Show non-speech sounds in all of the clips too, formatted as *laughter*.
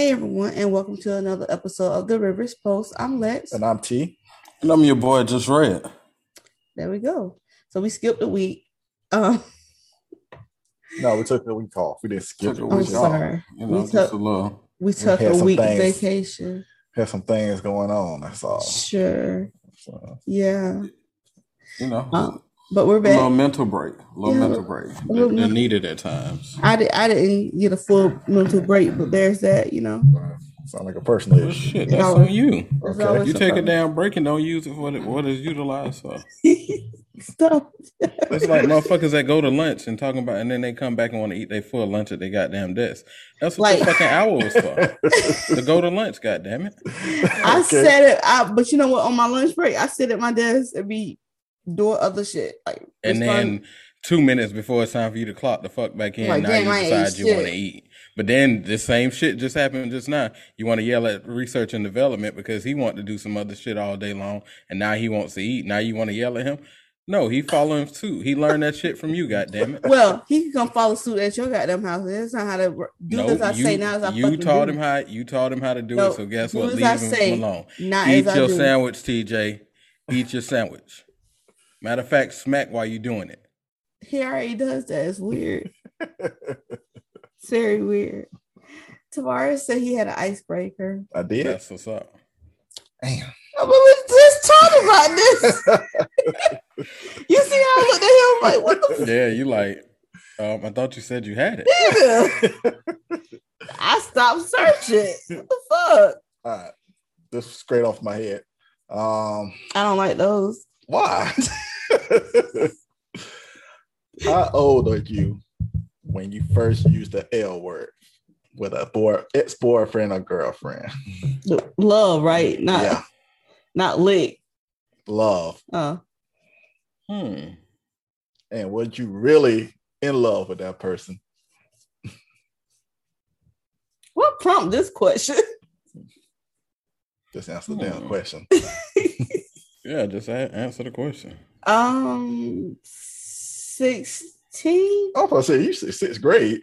All right. Hey everyone, and welcome to another episode of the Rivers Post. I'm Lex. And I'm T. And I'm your boy, JustRed. There we go. So we skipped a week. Um, No, we took a week off. We didn't skip it. a We I'm week off. sorry. You We took- a little. We took had a week things. vacation. had some things going on. That's all. Sure. So, Yeah. You know, Um, but we're a little mental break. A little Yeah, mental break. little They're, they're needed at times. I did I didn't get a full mental break, but there's that, you know. sound like a personal Well, issue. shit, that's always- on you. There's Okay. always You take a something. damn break and don't use it for what it, what is utilized for. *laughs* Stop. *laughs* It's like motherfuckers that go to lunch and talking about, and then they come back and want to eat their full lunch at their goddamn desk. That's what Like- the fucking hour was for. *laughs* to go to lunch, goddamn it. I Okay. said it, I, but you know what? On my lunch break, I sit at my desk and be doing other shit. Like And then two minutes before it's time for you to clock the fuck back in, Like, now damn, you decide you want to eat. But then the same shit just happened just now. You want to yell at research and development because he want to do some other shit all day long, and now he wants to eat. Now you want to yell at him? No, he following suit. He learned that shit from you. goddamn it. well, he can come follow suit at your goddamn house. That's not how to do No, as I you, say. Now as I you fucking taught him how you taught him how to do No, it. So guess do what? Leave I him say, alone. Not Eat your sandwich, TJ. Eat your sandwich. Matter of fact, smack while you're doing it. He already does that. It's weird. *laughs* It's very weird. Tavares said he had an icebreaker. I did. That's what's up. Damn. But we just talked about this. *laughs* you see how I looked at him like, what the Yeah, you like. Um, I thought you said you had it. I stopped searching. What the fuck? All right. This is straight off my head. Um, I don't like those. why? *laughs* How old are you when you first used the L word with a boy, ex-boyfriend or girlfriend? Love, right? Not yeah. not lick. Love. Uh, Hmm. And was you really in love with that person? what prompt this question? Just answer the damn Hmm. question. *laughs* Yeah, just a- answer the question. Um, sixteen. I'm gonna say you said sixth grade.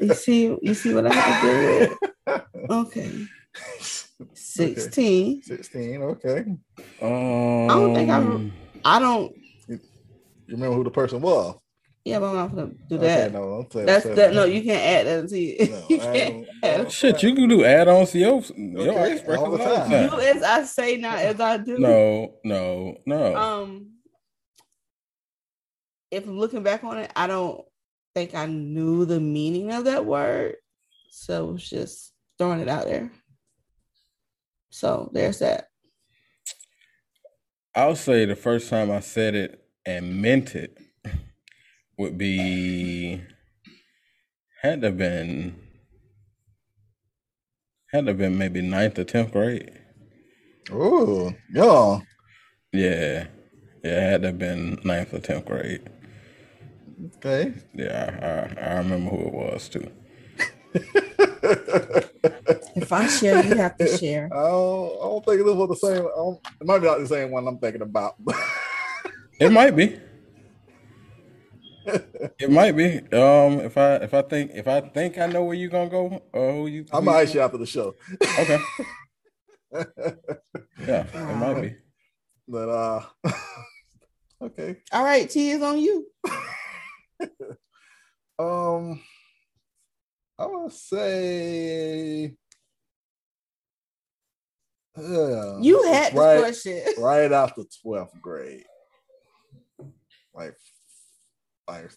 You see, you see what I have to do with. Okay, sixteen. 16, okay. Um, don't think I'm- I don't. You remember who the person was? Yeah, but I'm not gonna do Okay, that. no, don't say That's say that. No, you can't add that to you. No, *laughs* you can't don't- add. no. Shit, you can do add-ons to your your Okay, icebreakers all all the the time. time. Do as I say, not as I do. No, no, no. Um, if I'm looking back on it, I don't think I knew the meaning of that word, so it's just throwing it out there. So there's that. I'll say the first time I said it and meant it would be had to have been had to have been maybe ninth or tenth grade. Oh, young. Yeah. Yeah, it had to have been ninth or tenth grade. Okay. Yeah, I, I, I remember who it was too. If I share, you have to share. *laughs* I don't, I don't think this was the same. It might be not the same one I'm thinking about. *laughs* It might be. It might be. Um, if I if I think if I think I know where you're gonna go or who you, I'm gonna ask you after the show. Okay. *laughs* Yeah, it might be. but uh, *laughs* okay. All right, T is on you. *laughs* Um, I would say. Uh, You had this right, question. right after 12th grade. Like, like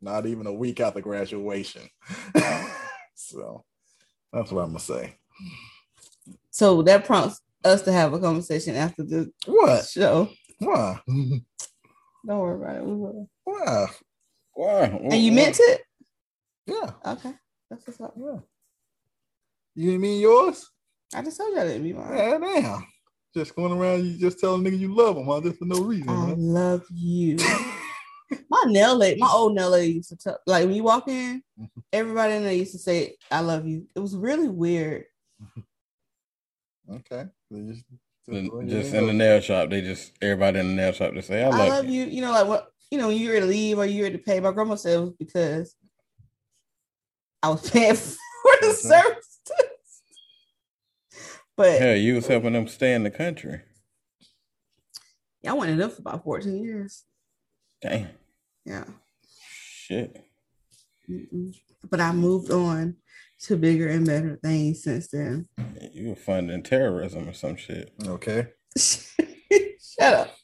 not even a week after graduation. *laughs* so that's what I'm gonna say. So that prompts us to have a conversation after the What? show. Why? *laughs* Don't worry about it. We will. Why? Wow. And you meant it? Yeah, Okay. That's what's up. yeah. You mean yours? I just told you I didn't be mine. Yeah, damn. Just going around, you just telling niggas you love them, huh? Just for no reason. I love you. *laughs* *laughs* my nail lady, my old nail lady used to tell, like when you walk in, Mm-hmm. everybody in there used to say, I love you. It was really weird. *laughs* Okay. So just, Then Just in the nail shop, they just everybody in the nail shop to say, "I I love, love you." you. You know, like what you know, when you're ready to leave or you're ready to pay. My grandma said it was because I was *laughs* paying for the service. but Hell, you was helping them stay in the country. yeah, I went in them for about 14 years. Damn. Yeah. Shit. Mm-mm. But I moved on to bigger and better things since then. You were funding terrorism or some shit. Okay. *laughs* Shut up.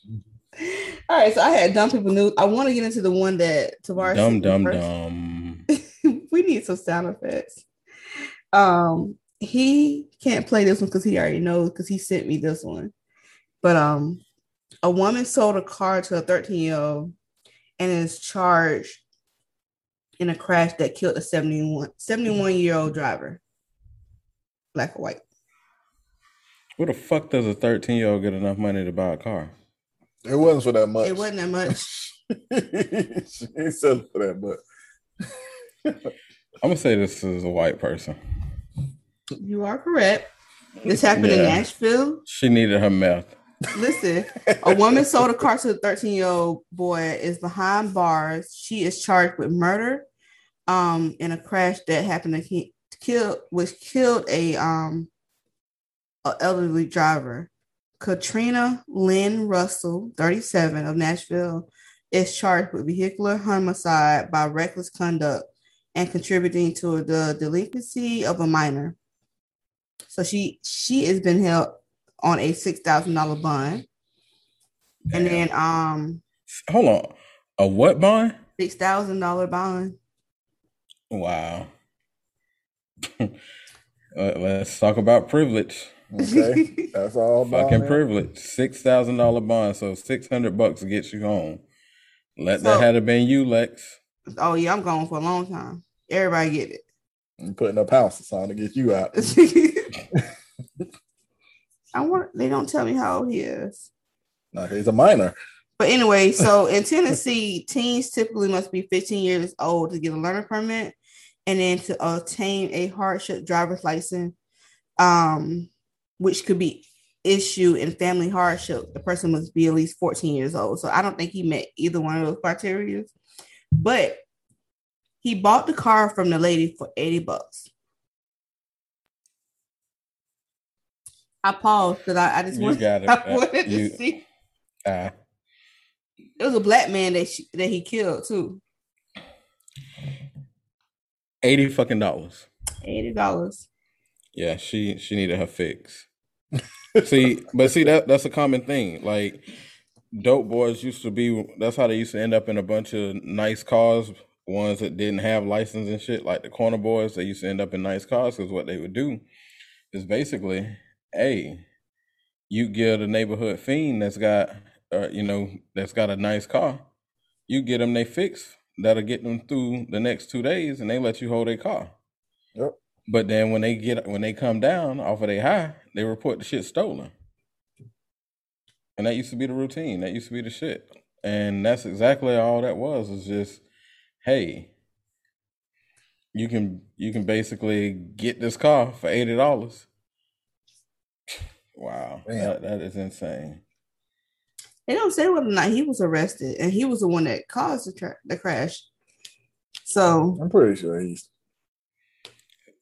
All right, so I had dumb people news. I want to get into the one that Tavares. Dumb, sent me dumb, first. dumb. *laughs* we need some sound effects. Um, he can't play this one because he already knows because he sent me this one. But um, a woman sold a car to a 13 year old and is charged in a crash that killed a 71 71 year old driver, black or white. Where the fuck does a 13 year old get enough money to buy a car? It wasn't for that much. It wasn't that much. *laughs* she ain't selling for that much. I'm gonna say this is a white person. You are correct. This happened in Nashville. She needed her meth. Listen, a woman sold a car to a 13 year old boy is behind bars. She is charged with murder um in a crash that happened to ki- kill which killed a um a elderly driver. Katrina Lynn Russell, 37 of Nashville, is charged with vehicular homicide by reckless conduct and contributing to the delinquency of a minor. So she she has been held on a six thousand dollar bond, and then um Hold on. A what bond? six thousand dollar bond. Wow. *laughs* Uh, Let's talk about privilege. Okay. *laughs* That's all about Fucking it. privilege. Six thousand dollar bond, so six hundred bucks gets you home. Let So- that have been you, Lex. Oh yeah, I'm going for a long time. Everybody get it. I'm putting up houses on to get you out. *laughs* I want. They don't tell me how old he is. No, he's a minor. But anyway, so in Tennessee, *laughs* teens typically must be 15 years old to get a learner permit, and then to obtain a hardship driver's license, um, which could be issued in family hardship. The person must be at least 14 years old. So I don't think he met either one of those criteria. But he bought the car from the lady for 80 bucks. I paused because I, I just wanted. *laughs* I wanted You- to see. Ah, It was a black man that she, that he killed too. eighty fucking dollars. Eighty dollars. Yeah, she she needed her fix. *laughs* see, but see that that's a common thing. Like dope boys used to be. That's how they used to end up in a bunch of nice cars. Ones that didn't have license and shit, like the corner boys, they used to end up in nice cars because what they would do is basically, hey, you get a neighborhood fiend that's got, uh, you know, that's got a nice car. You get them they fix that'll get them through the next two days, and they let you hold their car. Yep. But then when they get when they come down off of their high, they report the shit stolen. And that used to be the routine. That used to be the shit. And that's exactly all that was. Is just, hey, you can you can basically get this car for eighty dollars. Wow, that, that is insane. They don't say whether or not he was arrested, and he was the one that caused the, tra- the crash. So I'm pretty sure he's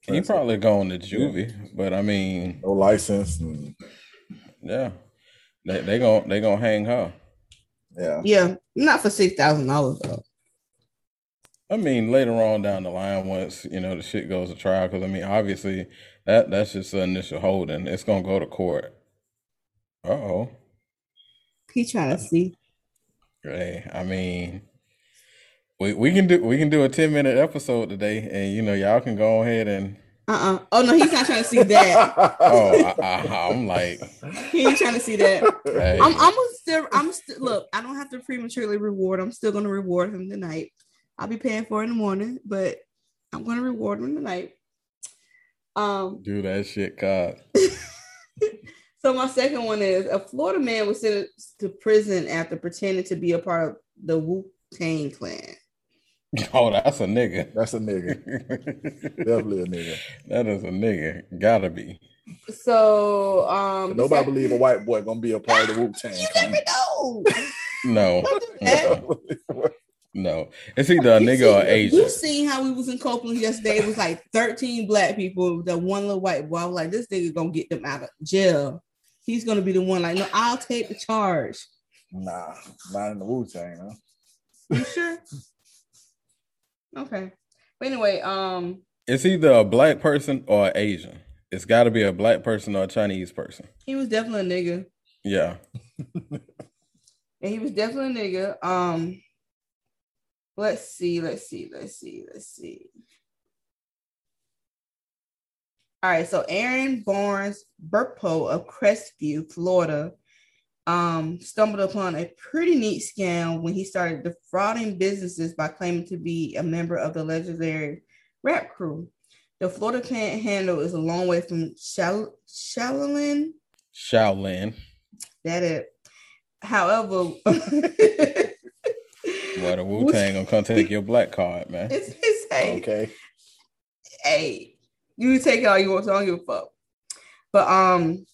He probably going to juvie, but I mean, no license and yeah, they they gonna they gonna hang her. yeah. yeah, not for six thousand dollars though. I mean, later on down the line, once you know the shit goes to trial, because I mean, obviously that that's just the initial holding. It's gonna go to court. Uh oh. He trying to see. Hey, I mean, we we can do we can do a ten minute episode today, and you know y'all can go ahead and. Uh uh Oh no, he's not trying to see that. *laughs* Oh, I, I'm like, He ain't trying to see that. hey, I'm I'm still I'm still look. I don't have to prematurely reward. I'm still gonna reward him tonight. I'll be paying for it in the morning, but I'm gonna reward him tonight. Um. do that shit, God. *laughs* So my second one is a Florida man was sentenced to prison after pretending to be a part of the Wu Tang Clan. *laughs* Oh, that's a nigga. That's a nigga. Definitely a nigga. that is a nigga. Gotta be. So um, Nobody sec- believe a white boy gonna be a part of the Wu Tang. *laughs* You never know. No. Don't do that. No, it's either a You nigga see- or Asian. You seen how we was in Copeland yesterday? It was like 13 black people, the one little white boy. I was like, this nigga gonna get them out of jail. He's gonna be the one, like, no, I'll take the charge. Nah, not in the Wu Tang, huh? You sure? okay. But anyway, um, It's either a black person or an Asian. It's got to be a black person or a Chinese person. he was definitely a nigga. Yeah. *laughs* And he was definitely a nigga. Um, let's see, let's see, let's see, let's see. All right, so Aaron Barnes Burpo of Crestview, Florida, um, stumbled upon a pretty neat scam when he started defrauding businesses by claiming to be a member of the legendary rap crew. The Florida Panhandle is a long way from Shall- Shaolin. Shaolin. That it. However, *laughs* Well, the Wu Tang gonna come take your black card, man. It's, it's hey, Okay. hey, you take it all you want, so I don't give a fuck. But um,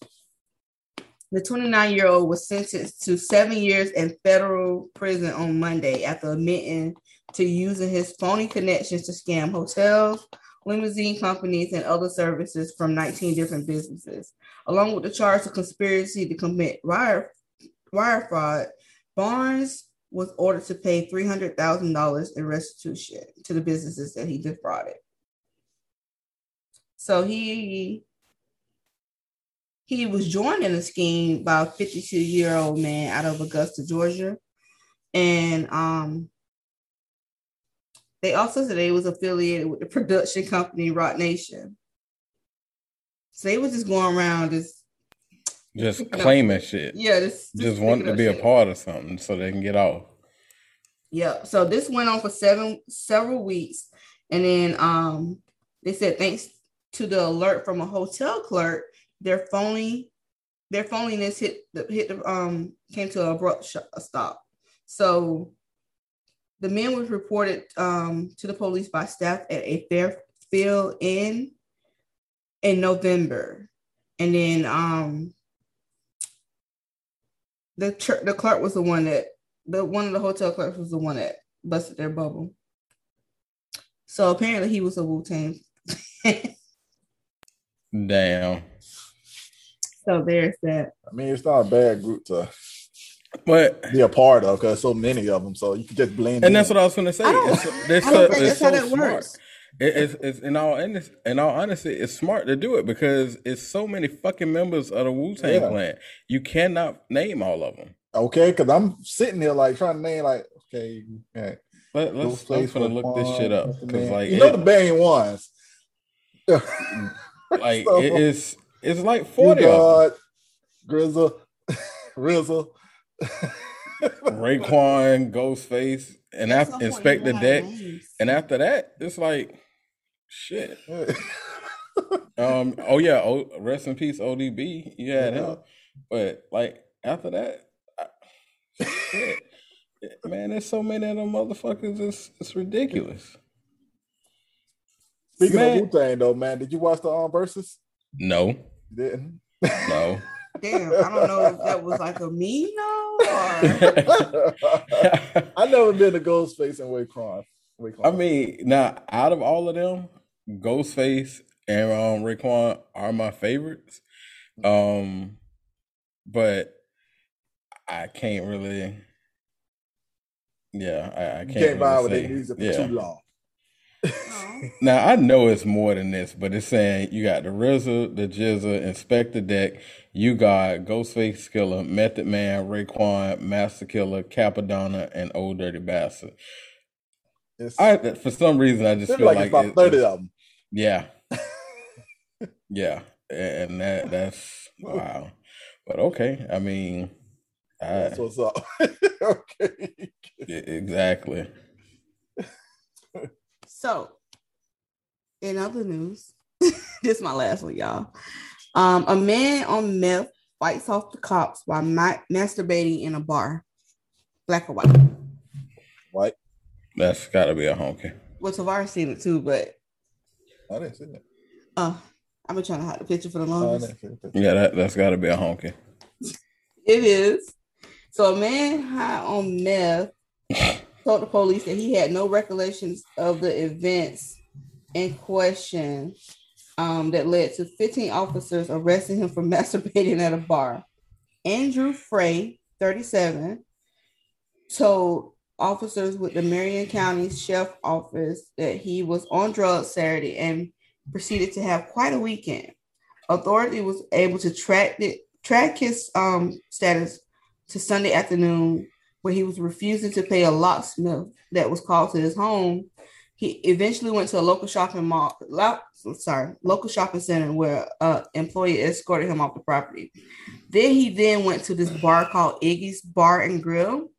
the 29 year old was sentenced to seven years in federal prison on Monday after admitting to using his phony connections to scam hotels, limousine companies, and other services from 19 different businesses, along with the charge of conspiracy to commit wire wire fraud. Barnes was ordered to pay $300,000 in restitution to the businesses that he defrauded. So he he was joined in the scheme by a 52 year old man out of Augusta, Georgia, and um, they also said they was affiliated with the production company Roc Nation. So they was just going around just Just *laughs* claiming shit. yeah, just Just wanting to be a part. of something so they can get off. Yeah. So this went on for seven several weeks, and then um they said thanks to the alert from a hotel clerk, their phony their phoniness hit the hit the um came to an abrupt sh- a stop. So the man was reported um to the police by staff at a Fairfield Inn in November, and then um the tr- the clerk was the one that the one of the hotel clerks was the one that busted their bubble. So apparently he was a Wu Tang. Damn. so there's that. I mean, it's not a bad group to But be a part of because so many of them. So you can just blend. and that's what I was gonna say. I don't- It's, it's I so, don't think it's that's how so that smart. works. It- it's, it's in all in, in all honesty, it's smart to do it because it's so many fucking members of the Wu Tang Yeah. Clan. You cannot name all of them. okay, because I'm sitting here like trying to name like okay, yeah, Let, let's Ghostface, I'm gonna look this shit up because like you know it- the main ones. *laughs* like *laughs* So, it is it's like you forty of got Grizzle, *laughs* Rizzle. Them. Raekwon, Ghostface, and That's after no point, you Inspector know Deck, names. and after that, it's like shit. *laughs* Um. Oh yeah. Oh, rest in peace, ODB. You had Yeah. him, but like after that, I, shit, *laughs* man, there's so many of them motherfuckers. It's it's ridiculous. Speaking Man. of Wu Tang, though, man, did you watch the um verses? No, You didn't. no. *laughs* Damn, I don't know if that was like a me though, or *laughs* I never been to Ghostface and Raekwon. Raekwon. I mean, now out of all of them, Ghostface and um, Raekwon are my favorites. Um, but I can't really. Yeah, I, I can't. can't buy really with say. their music for yeah. too long. No. *laughs* Now I know it's more than this, but it's saying you got the RZA, the GZA, Inspectah Deck, you got Ghostface Killah, Method Man, Raekwon, Masta Killa, Cappadonna, and Old Dirty Bastard. It's, I for some reason I just feel like, like, it's about it- thirty of them. Yeah. *laughs* yeah. And that that's wow. But okay. I mean I, That's what's up. *laughs* okay. exactly. So, in other news, *laughs* this is my last one, y'all. Um, a man on meth fights off the cops while ma- masturbating in a bar. Black or white? White. That's gotta be a honky. Well, Tavares seen it too, but I didn't see that. uh, I've been trying to hide the picture for the longest. didn't see that. Yeah, that, that's gotta be a honky. *laughs* It is. So a man high on meth *laughs* told the police that he had no recollections of the events in question um, that led to 15 officers arresting him for *laughs* masturbating at a bar. Andrew Frey, 37, told officers with the Marion County Sheriff Office that he was on drugs Saturday and proceeded to have quite a weekend. Authority was able to track it, track his um, status to Sunday afternoon, where he was refusing to pay a locksmith that was called to his home. He eventually went to a local shopping mall, lo- sorry, local shopping center where an employee escorted him off the property. Then he then went to this bar called Iggy's Bar and Grill,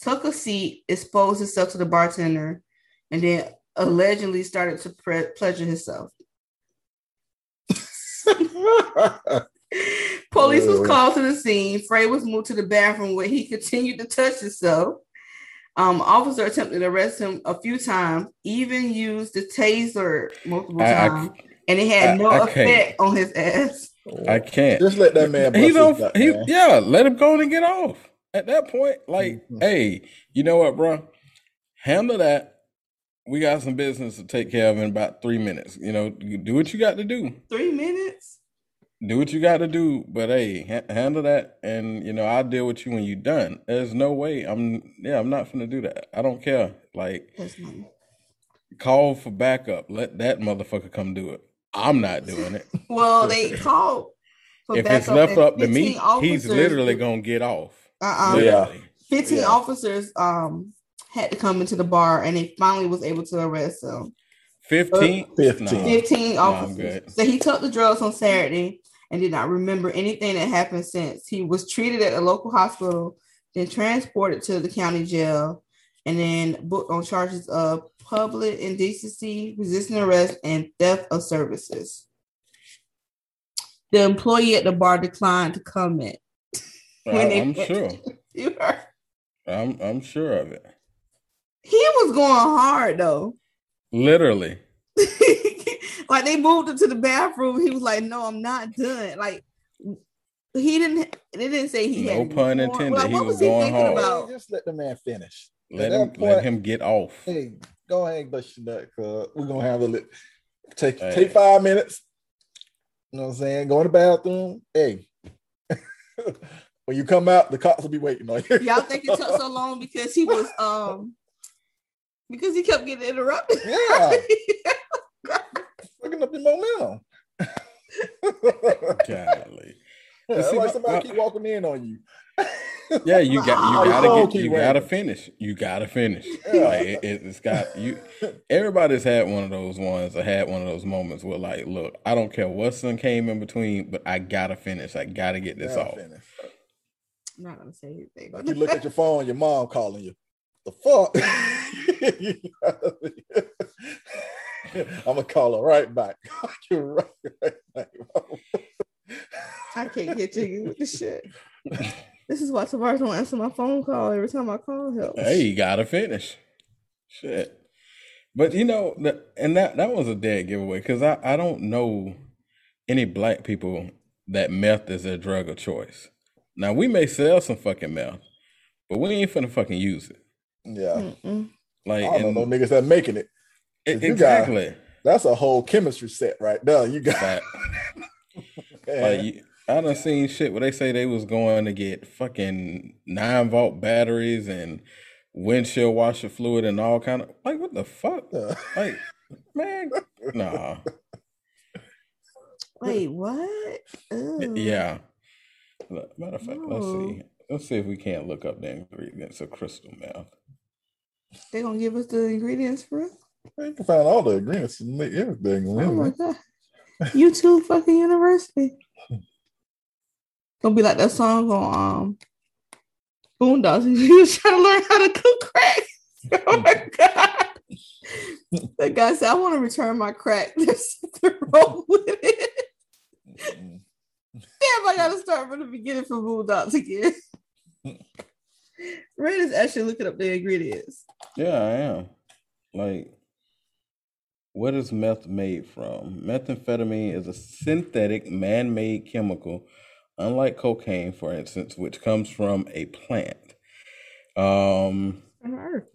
took a seat, exposed himself to the bartender, and then allegedly started to pre- pleasure himself. *laughs* *laughs* Police was called to the scene. Frey was moved to the bathroom where he continued to touch himself. Um, officer attempted to arrest him a few times, even used the taser multiple I- I- times, and it had I- no I can't. effect on his ass. I can't. Just let that man. He don't. nut, He, man. yeah, let him go and get off. At that point, like, Mhm. hey, you know what, bro? Handle that. We got some business to take care of in about three minutes. You know, do what you got to do. Three minutes. Do what you got to do. But hey, ha- handle that, and you know, I'll deal with you when you're done. There's no way. I'm. Yeah, I'm not gonna do that. I don't care. Like, That's call for backup. Let that motherfucker come do it. I'm not *laughs* doing it. Well, they called. for if it's left up to 15 me, he's literally gonna get off. Uh-uh. Yeah. 15 Yeah. officers um had to come into the bar and they finally was able to arrest him. 15? 15. Nah. 15 Nah, I'm officers. good. so he took the drugs on Saturday and did not remember anything that happened since. He was treated at a local hospital, then transported to the county jail, and then booked on charges of public indecency, resisting arrest, and theft of services. The employee at the bar declined to comment. *laughs* When I, they I'm sure. *laughs* You heard? I'm I'm sure of it. He was going hard though. Literally. *laughs* like they moved him to the bathroom. He was like, "No, I'm not done." Like he didn't. They didn't say he No had. pun more- intended. Like, He what was was he going thinking hard. about? Just let the man finish. Let him that let him get off. Hey, go ahead bust your nut, cuz we're gonna handle it. Take Hey. take five minutes. You know what I'm saying? Go in the bathroom. Hey. *laughs* when you come out, the cops will be waiting on you. Y'all think it took so *laughs* long because he was um because he kept getting interrupted. Yeah. *laughs* Fucking up your momentum. *laughs* Golly. Yeah, See, like somebody my- keep walking in on you. *laughs* Yeah, you got you the gotta get keep you gotta finish. You gotta finish. Yeah. Like it, it, it's got you. Everybody's had one of those ones. or had one of those moments where like, look, I don't care what son came in between, but I gotta finish. I gotta get this Yeah, off. finish. I'm not gonna say anything. Like you look at your phone, your mom calling you. The fuck? *laughs* I'm gonna call her right back. Right, right back. I can't get jiggy with the shit. This is why Tavares don't answer my phone call every time I call him. Hey, you gotta finish. Shit. But you know, the, and that that was a dead giveaway because I I don't know any black people that meth is their drug of choice. Now we may sell some fucking meth, but we ain't finna fucking use it. Yeah. Mm-mm. Like I don't and- know no niggas that making it. E- if you got- exactly. That's a whole chemistry set right there. You got That- *laughs* Yeah. like I done seen shit where they say they was going to get fucking nine volt batteries and windshield washer fluid and all kind of like what the fuck? Yeah. Like man, *laughs* nah. Wait, what? Ugh. Yeah. Matter of fact, let's see. Let's see if we can't look up the ingredients of crystal meth. They gonna give us the ingredients for it? You can find all the ingredients and make everything. Oh my god. You too fucking university. Gonna be like that song on um Boondocks. *laughs* He was trying to learn how to cook crack. *laughs* Oh my *laughs* god. The guy said, I want to return my crack. There's something wrong with it. Damn, I gotta start from the beginning for Boondocks again. Red is actually looking up the ingredients. Yeah, I am. Like, what is meth made from? Methamphetamine is a synthetic man made chemical, unlike cocaine, for instance, which comes from a plant. Um, On Earth.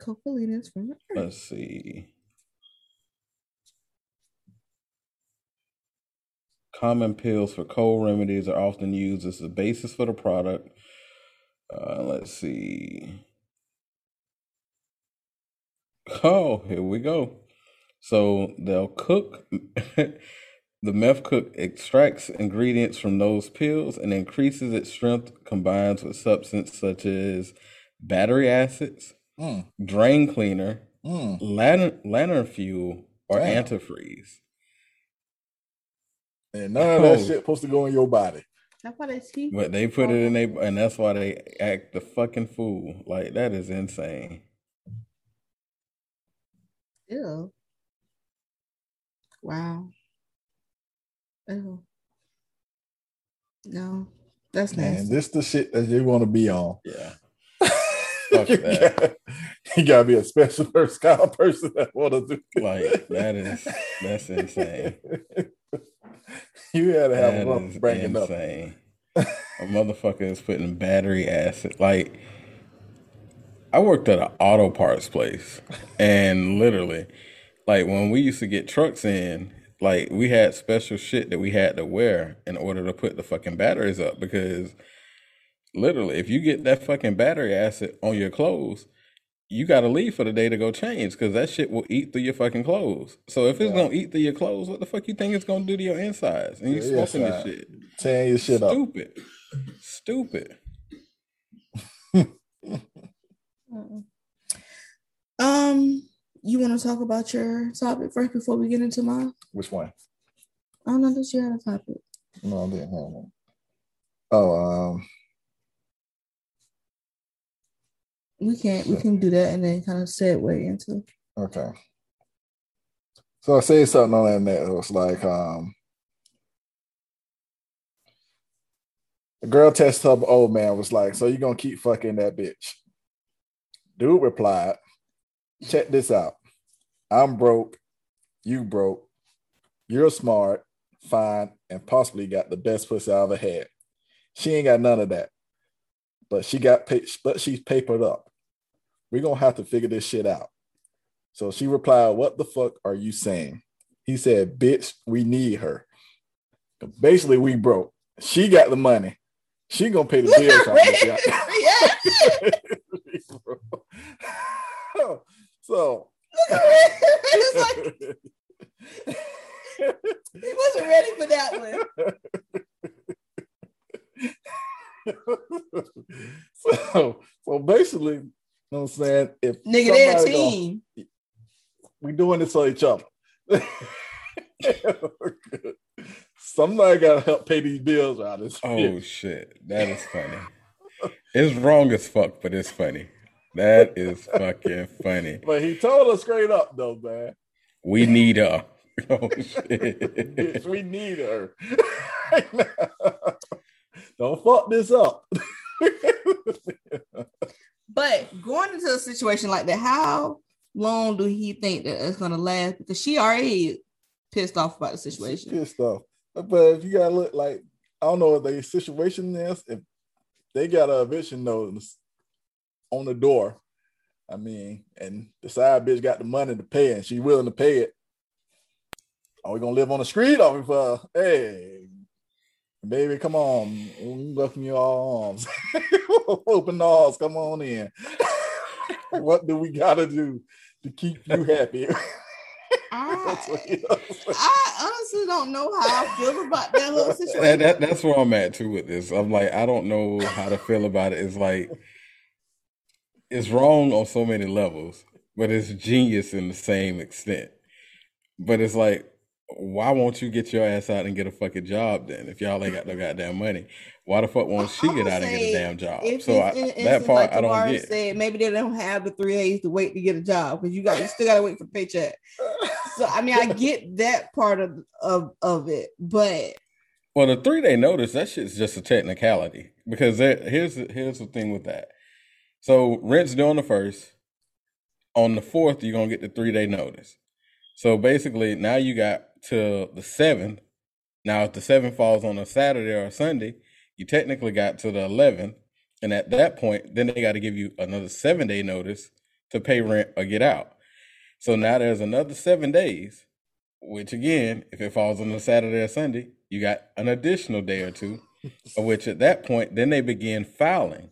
Cocolinas from the earth. Let's see. Common pills for cold remedies are often used as the basis for the product. Uh, let's see. Oh, here we go. So they'll cook. *laughs* the meth cook extracts ingredients from those pills and increases its strength, combines with substance such as battery acids, Mm, drain cleaner, mm. lantern, lantern fuel, or Damn. antifreeze. And none of that Oh. shit supposed to go in your body. That's why they teeth. But they put it in they, and that's why they act the fucking fool. Like that is insane. Ew. Wow. Ew. No, that's Man, nasty. this the shit that you want to be on. Yeah. Fuck *laughs* you, that. Gotta, you gotta be a special person, kind of person that want to do Like that is that's insane. *laughs* you had to have That a rough is bringing up. insane. A motherfucker is putting battery acid. Like, I worked at an auto parts place, and literally, like when we used to get trucks in, like we had special shit that we had to wear in order to put the fucking batteries up because literally, if you get that fucking battery acid on your clothes. You gotta leave for the day to go change because that shit will eat through your fucking clothes. So if it's Yeah. gonna eat through your clothes, what the fuck you think it's gonna do to your insides? And you Yeah, smoking this shit. Tearing your shit up. Stupid. Stupid. *laughs* Mm-mm. Um, you want to talk about your topic first before we get into mine? Which one? I don't know that you had a topic. No, I didn't have one. Oh, um, We can't. We can do that and then kind of segue into. okay. So I said something on that net. It was like, um, the girl texted her old man was like, "So you gonna keep fucking that bitch?" Dude replied, "Check this out. I'm broke. You broke. You're smart, fine, and possibly got the best pussy I ever had. She ain't got none of that, but she got pa- but she's papered up. We're gonna have to figure this shit out." So she replied, What the fuck are you saying? He said, Bitch, we need her. Basically, we broke. She got the money. She gonna pay the *laughs* bills. *laughs* *laughs* on this guy. so *laughs* it's like he wasn't ready for that one. *laughs* so so basically, you know what I'm saying? If Nigga, they're a somebody gonna- team. we doing this for each other. *laughs* Somebody gotta help pay these bills out. This Oh shit. That is funny. It's wrong as fuck, but it's funny. That is fucking funny. *laughs* But he told us straight up though, man. We need her. *laughs* Oh Bitch, shit. we need her. *laughs* Don't fuck this up. But going into a situation like that, how long do he think that it's gonna last? Because she already pissed off about the situation. Pissed off. But if you gotta look like I don't know what the situation is, if they got a eviction notice on the door, I mean, and the side bitch got the money to pay and she willing to pay it. Are we gonna live on the street? Or we for hey baby, come on, we welcome you all arms. *laughs* Open the arms, come on in. *laughs* what do we gotta do to keep you happy? *laughs* That's what he I. I honestly don't know how I feel about that whole That, situation. that, that's where I'm at too with this. I'm like, I don't know how to feel about it. It's like it's wrong on so many levels, but it's genius in the same extent. But it's like, why won't you get your ass out and get a fucking job then? If y'all ain't got no goddamn money, why the fuck won't she get out and get a damn job? So I, that part like I don't get. said, maybe they don't have the three days to wait to get a job because you got you still got to wait for the paycheck. So I mean, I get that part of of of it, but Well, the three day notice, that shit's just a technicality because there, here's here's the thing with that. So rent's due on the first. On the fourth, you're gonna get the three day notice. So basically, now you got till the seventh. Now, if the seventh falls on a Saturday or a Sunday, you technically got to the eleventh, and at that point, then they got to give you another seven day notice to pay rent or get out. So now there's another seven days, which again, if it falls on a Saturday or Sunday, you got an additional day or two, of which at that point, then they begin filing.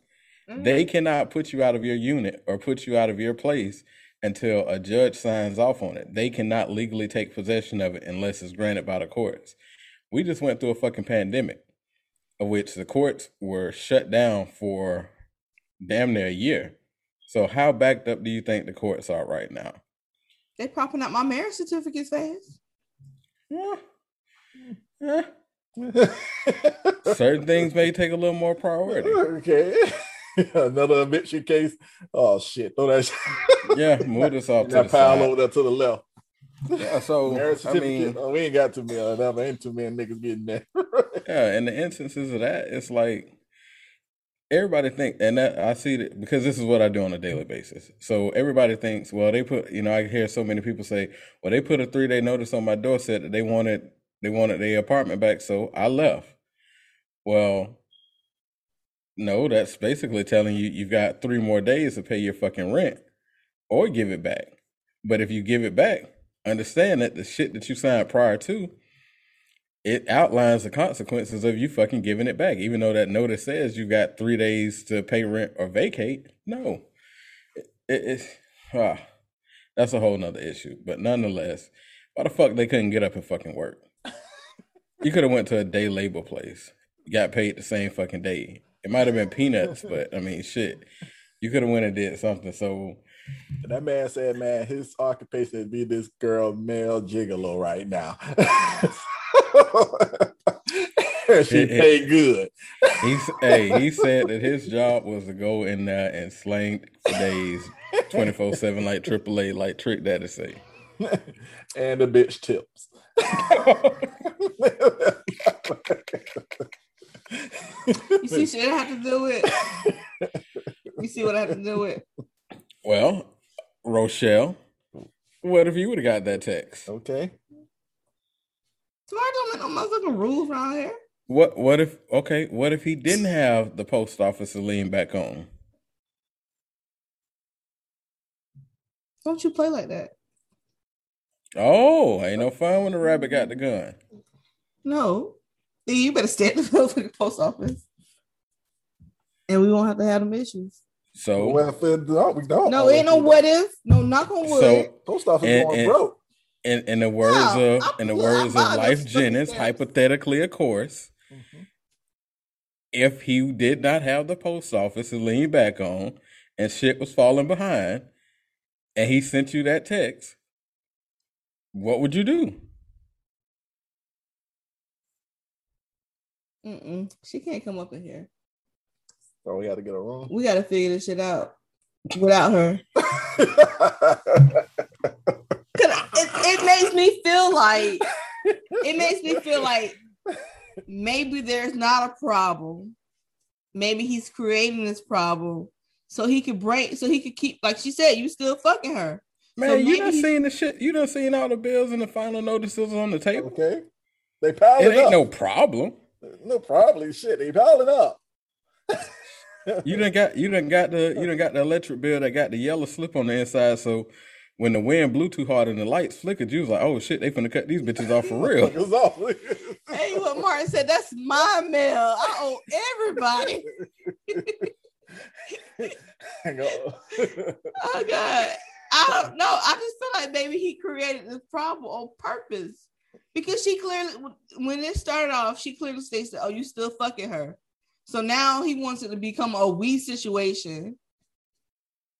They mm-hmm. cannot put you out of your unit or put you out of your place until a judge signs off on it. They cannot legally take possession of it unless it's granted by the courts. We just went through a fucking pandemic, of which the courts were shut down for damn near a year. So how backed up do you think the courts are right now? They popping up my marriage certificates fast. Yeah. Yeah. *laughs* Certain things may take a little more priority. *laughs* okay. *laughs* Another eviction case. Oh shit! Throw that. Yeah, *laughs* move this off to that pile side. over there to the left. Yeah, so *laughs* Marriage I mean, oh, we ain't got too many them. Ain't too many niggas getting that. yeah, in the instances of that, it's like everybody think, and that I see that because this is what I do on a daily basis. So everybody thinks, well, they put, you know, I hear so many people say, well, they put a three day notice on my doorstep that they wanted, they wanted their apartment back, so I left. Well, no, that's basically telling you you've got three more days to pay your fucking rent or give it back. But if you give it back, understand that the shit that you signed prior to, it outlines the consequences of you fucking giving it back. Even though that notice says you got three days to pay rent or vacate, no, it, it, it's ah, that's a whole nother issue. But nonetheless, why the fuck they couldn't get up and fucking work? *laughs* You could have went to a day labor place, got paid the same fucking day. It might have been peanuts, *laughs* but I mean, shit, you could have went and did something. So That man said, man, his occupation is be this girl male gigolo right now. *laughs* she paid good. He's hey, he said that his job was to go in there and slang for days, twenty four seven, like AAA, like Trick Daddy say. *laughs* and the bitch tips. You see shit I have to do with. You see what I have to do with. Well, Rochelle, what if you would have got that text? okay. Tomorrow don't make no motherfucking rules around here. What what if okay, what if he didn't have the post office to lean back on? Don't you play like that? Oh, ain't no fun when the rabbit got the gun. No. Then you better stay at *laughs* the motherfucking post office. And we won't have to have them issues. So Well, if it don't, we don't. No, ain't no what if. No, knock on wood. so Post office And- going and- broke. in, in the words No, of I'm- in the I'm words of Lyfe those Jennings, hypothetically of course, Mhm. if he did not have the post office to lean back on and shit was falling behind and he sent you that text, what would you do? Mm-mm. She can't come up in here. So we got to get her wrong. We got to figure this shit out without her. *laughs* Cause it, it makes me feel like it makes me feel like maybe there's not a problem. Maybe he's creating this problem so he could break, so he could keep, like she said, you still fucking her. Man, So you maybe done he's- seen the shit. You done seen all the bills and the final notices on the table. okay. They piling It ain't up. no problem. No problem. Shit, they piling up. You didn't got you didn't got the you didn't got the electric bill that got the yellow slip on the inside. So when the wind blew too hard and the lights flickered, you was like, "Oh shit, they finna cut these bitches off for *laughs* real." Fuck us off. Hey, what Martin said, that's my mail. I owe everybody. Hang on. Oh God. I don't know. I just feel like maybe he created this problem on purpose. Because she clearly when it started off, she clearly states that, oh, you still fucking her. So now he wants it to become a we situation.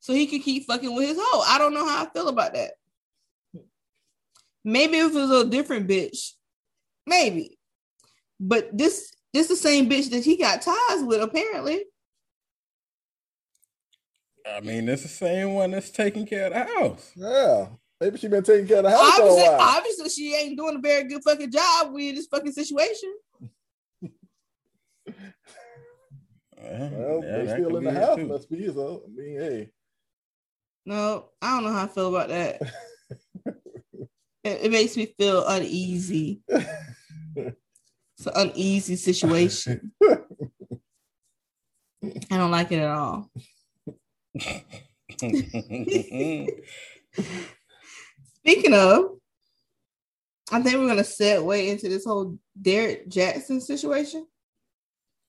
So he could keep fucking with his hoe. I don't know how I feel about that. Maybe if it was a different bitch. Maybe. But this this the same bitch that he got ties with, apparently. I mean, it's the same one that's taking care of the house. yeah. Maybe she been taking care of the house for a Obviously, while. obviously, she ain't doing a very good fucking job with this fucking situation. *laughs* Well, Well, yeah, they that still in the house. too. Must be so. I mean, hey. No, I don't know how I feel about that. *laughs* it, it makes me feel uneasy. It's an uneasy situation. I don't like it at all. *laughs* Speaking of, I think we're gonna segue into this whole Derrick Jaxn situation.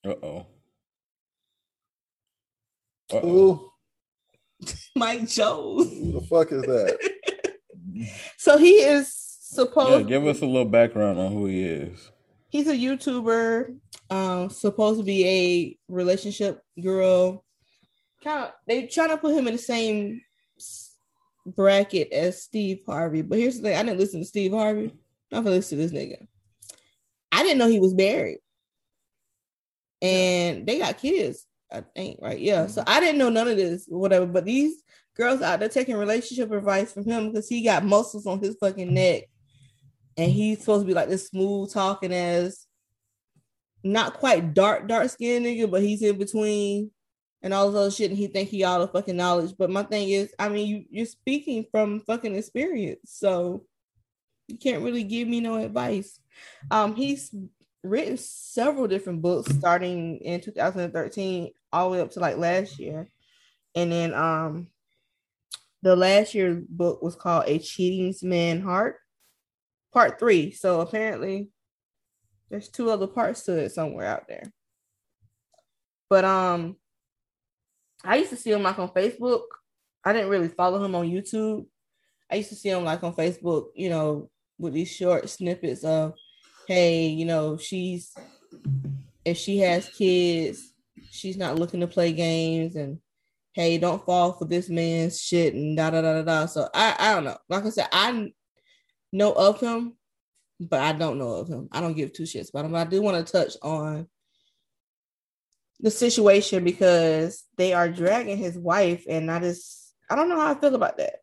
Uh oh. Who, Mike Jones. who the fuck is that? *laughs* So he is Yeah, supposed. give us a little background on who he is. he's a YouTuber, um, supposed to be a relationship girl. Kind of, they trying to put him in the same s- bracket as Steve Harvey. But here's the thing: I didn't listen to Steve Harvey. I'm gonna listen to this nigga. I didn't know he was married, and they got kids. I think right, yeah. So mm-hmm. I didn't know none of this, whatever. But these girls out there taking relationship advice from him because he got muscles on his fucking neck and he's supposed to be like this smooth talking as not quite dark dark skinned nigga, but he's in between and all other shit, and he think he all the fucking knowledge. But my thing is, I mean, you you're speaking from fucking experience, so you can't really give me no advice. Um, he's written several different books starting in 2013 all the way up to like last year, and then um, the last year's book was called A Cheating Man Heart part three. So apparently there's two other parts to it somewhere out there. But um I used to see him like on Facebook. I didn't really follow him on YouTube. I used to see him like on Facebook, you know, with these short snippets of, hey, you know, she's if she has kids, she's not looking to play games and hey, don't fall for this man's shit and da da da da da. So I I don't know. Like I said, I know of him, but I don't know of him. I don't give two shits about him. But I do want to touch on the situation because they are dragging his wife, and I just I don't know how I feel about that.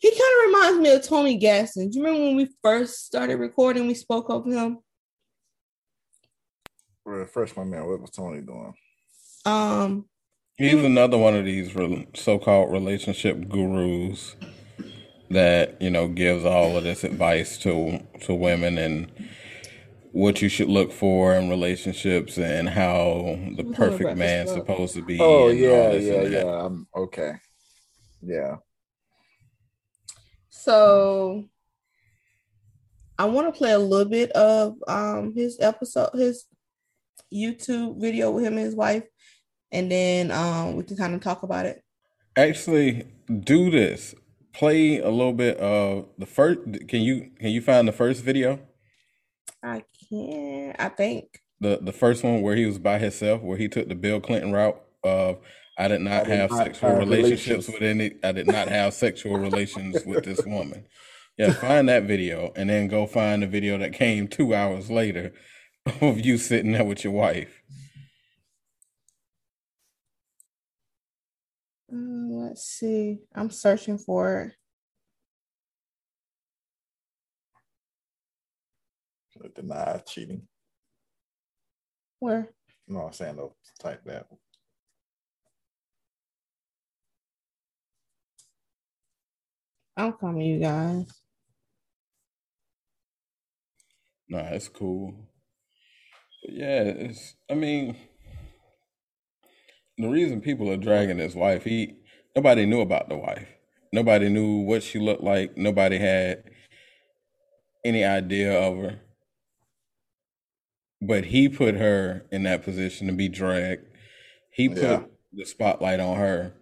He kind of reminds me of Tony Gaskins. Do you remember when we first started recording? We spoke of him. Refresh my memory. What was Tony doing? Um, He's another one of these re- so-called relationship gurus that you know gives all of this advice to to women and what you should look for in relationships and how the perfect Breakfast man's Club. supposed to be. Oh and all yeah, yeah, and that. yeah. Um, okay. Yeah. so I want to play a little bit of um his episode, his YouTube video with him and his wife, and then um we can kind of talk about it. Actually, do this. Play a little bit of the first. Can you can you find the first video? I can, I think. The the first one where he was by himself, where he took the Bill Clinton route of I did not I did have not sexual have relationships relations." with any I did not have sexual relations with this *laughs* woman. Yeah, find that video and then go find the video that came two hours later *laughs* of you sitting there with your wife. Uh, let's see. I'm searching for it. Deny cheating. Where? No, I'm saying no. Type that. I'm coming, you guys. Nah, it's cool. But yeah, it's I mean the reason people are dragging his wife, he nobody knew about the wife. Nobody knew what she looked like. Nobody had any idea of her. But he put her in that position to be dragged. He put Yeah. the spotlight on her.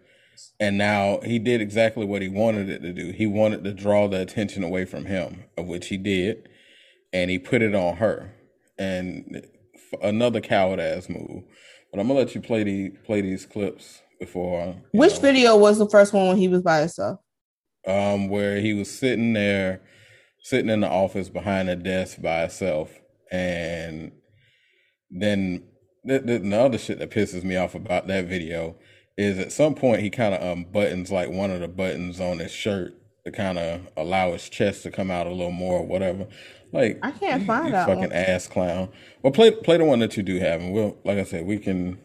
And now he did exactly what he wanted it to do. He wanted to draw the attention away from him, of which he did and he put it on her. And another coward ass move. But I'm gonna let you play the play these clips before. Which know, video was the first one when he was by himself? Um, where he was sitting there, sitting in the office behind a desk by himself, and then the, the, the other shit that pisses me off about that video is at some point he kind of unbuttons like one of the buttons on his shirt to kind of allow his chest to come out a little more or whatever. Like I can't you- find you that fucking one. ass clown. Well, play play the one that you do have, and we'll like I said, we can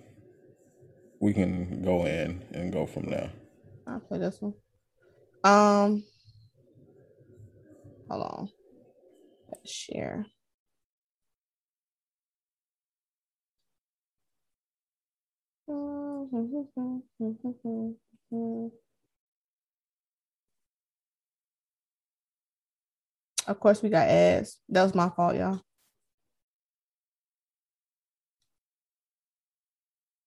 we can go in and go from there. I'll play this one. Um, hold on. Let's share. Of course, we got ads. That was my fault, y'all.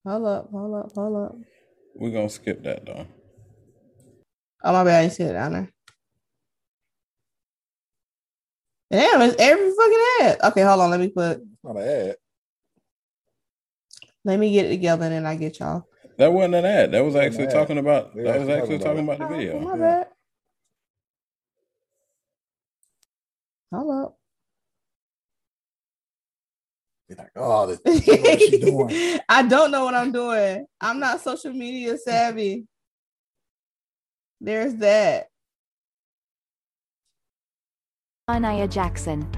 Hold up, hold up, hold up. We're gonna skip that though. Oh my bad, I didn't see it down there. Damn, it's every fucking ad. Okay, hold on, let me put. It's not an ad. Let me get it together, and then I get y'all. That wasn't an ad. That was actually an ad. talking about. We That was actually actually talking talking about about the Oh, video. my Yeah. bad. Hold up. Be like, oh, this, *laughs* what is she doing? I don't know what I'm doing. I'm not social media savvy. There's that. Da'Naia Jackson.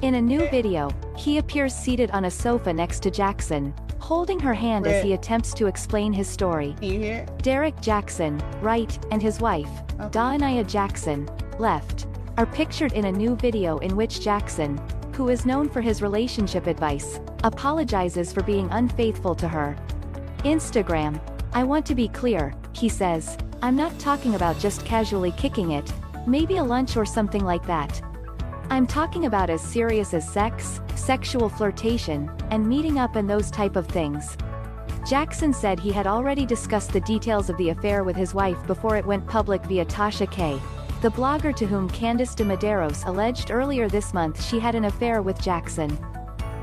In a new video, he appears seated on a sofa next to Jackson, holding her hand as he attempts to explain his story. Can you hear it? Derrick Jaxn, right, and his wife, Okay. Jackson, left, are pictured in a new video in which Jackson, who is known for his relationship advice, apologizes for being unfaithful to her. Instagram. I want to be clear, he says, I'm not talking about just casually kicking it, maybe a lunch or something like that. I'm talking about as serious as sex, sexual flirtation, and meeting up and those type of things. Jackson said he had already discussed the details of the affair with his wife before it went public via Tasha K., the blogger to whom Candice de Medeiros alleged earlier this month she had an affair with Jackson.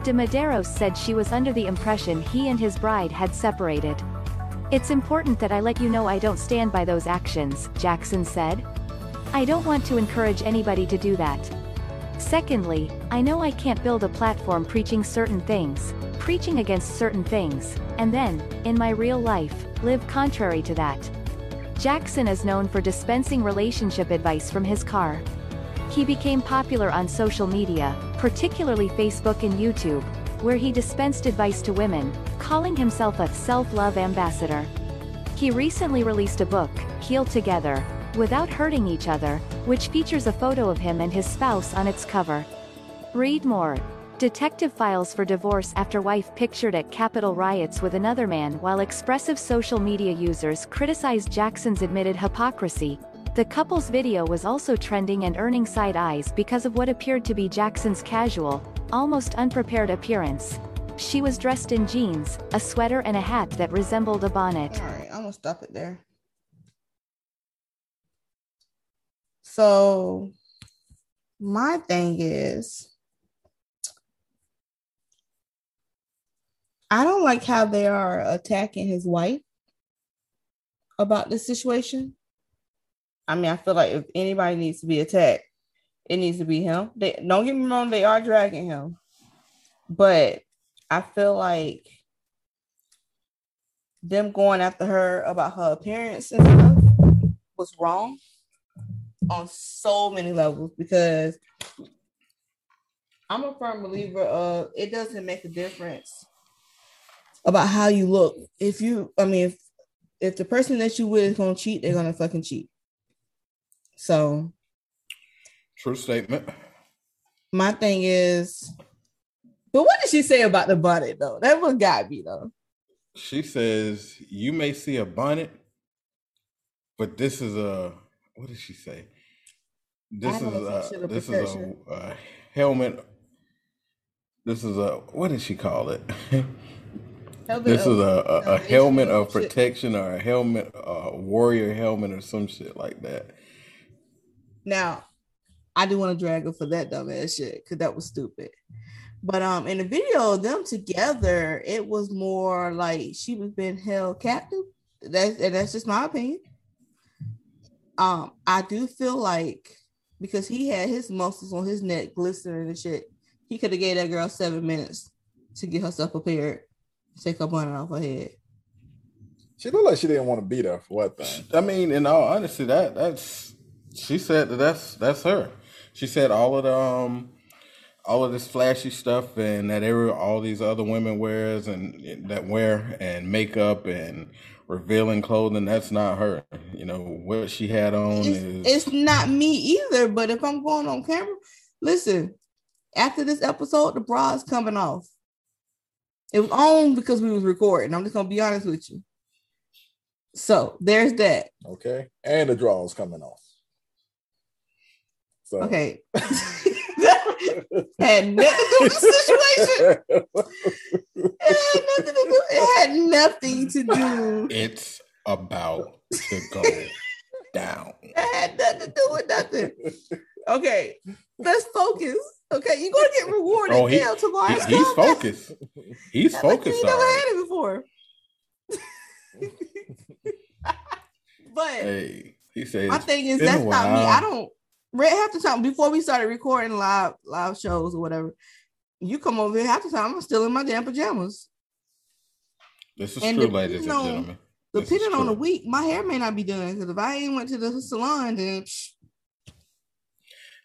De Medeiros said she was under the impression he and his bride had separated. It's important that I let you know I don't stand by those actions, Jackson said. I don't want to encourage anybody to do that. Secondly, I know I can't build a platform preaching certain things, preaching against certain things, and then, in my real life, live contrary to that. Jackson is known for dispensing relationship advice from his car. He became popular on social media, particularly Facebook and YouTube, where he dispensed advice to women, calling himself a self-love ambassador. He recently released a book, Heal Together, Without Hurting Each Other, which features a photo of him and his spouse on its cover. Read more. Detective files for divorce after wife pictured at Capitol riots with another man while expressive social media users criticized Jackson's admitted hypocrisy. The couple's video was also trending and earning side eyes because of what appeared to be Jackson's casual, almost unprepared appearance. She was dressed in jeans, a sweater and a hat that resembled a bonnet. All right, I'm gonna stop it there. So, my thing is, I don't like how they are attacking his wife about this situation. I mean, I feel like if anybody needs to be attacked, it needs to be him. They don't get me wrong, they are dragging him, but I feel like them going after her about her appearance and stuff was wrong on so many levels because I'm a firm believer of it doesn't make a difference about how you look. If you, I mean, if if the person that you with is gonna cheat, they're gonna fucking cheat. So True statement. my thing is, but what did she say about the bonnet though? That what got me though. She says you may see a bonnet, but this is a what did she say? This is don't know if it's a this is a, a helmet. This is a what did she call it? *laughs* this is a, a, a helmet of protection or a helmet, a warrior helmet or some shit like that. Now, I do want to drag her for that dumbass shit because that was stupid. But um, in the video of them together, it was more like she was being held captive. That's and that's just my opinion. Um, I do feel like because he had his muscles on his neck glistening and shit, he could have gave that girl seven minutes to get herself prepared, take her bonnet off her head. She looked like she didn't want to be there for what thing. I mean, in all honesty, that that's she said that that's that's her. She said all of the um all of this flashy stuff and that every all these other women wears and that wear and makeup and revealing clothing that's not her. You know what she had on it's, is it's not me either. But if I'm going on camera, listen. After this episode, the bra is coming off. It was on because we was recording. I'm just gonna be honest with you. So there's that. Okay. And the drawers coming off. So Okay. *laughs* had nothing to do with the situation. It had nothing to do. It had nothing to do. It's about to go down. It had nothing to do with nothing. Okay, let's focus. Okay, you're gonna get rewarded Oh, he- now tomorrow. He- he's focused. He's Like focused. you never had it before. *laughs* but Hey, he said. my thing is that's not me. I don't read half the time before we started recording live live shows or whatever. You come over here half the time. I'm still in my damn pajamas. This is and true, ladies and on- gentlemen. This Depending on the week, my hair may not be done because if I ain't went to the salon, then psh,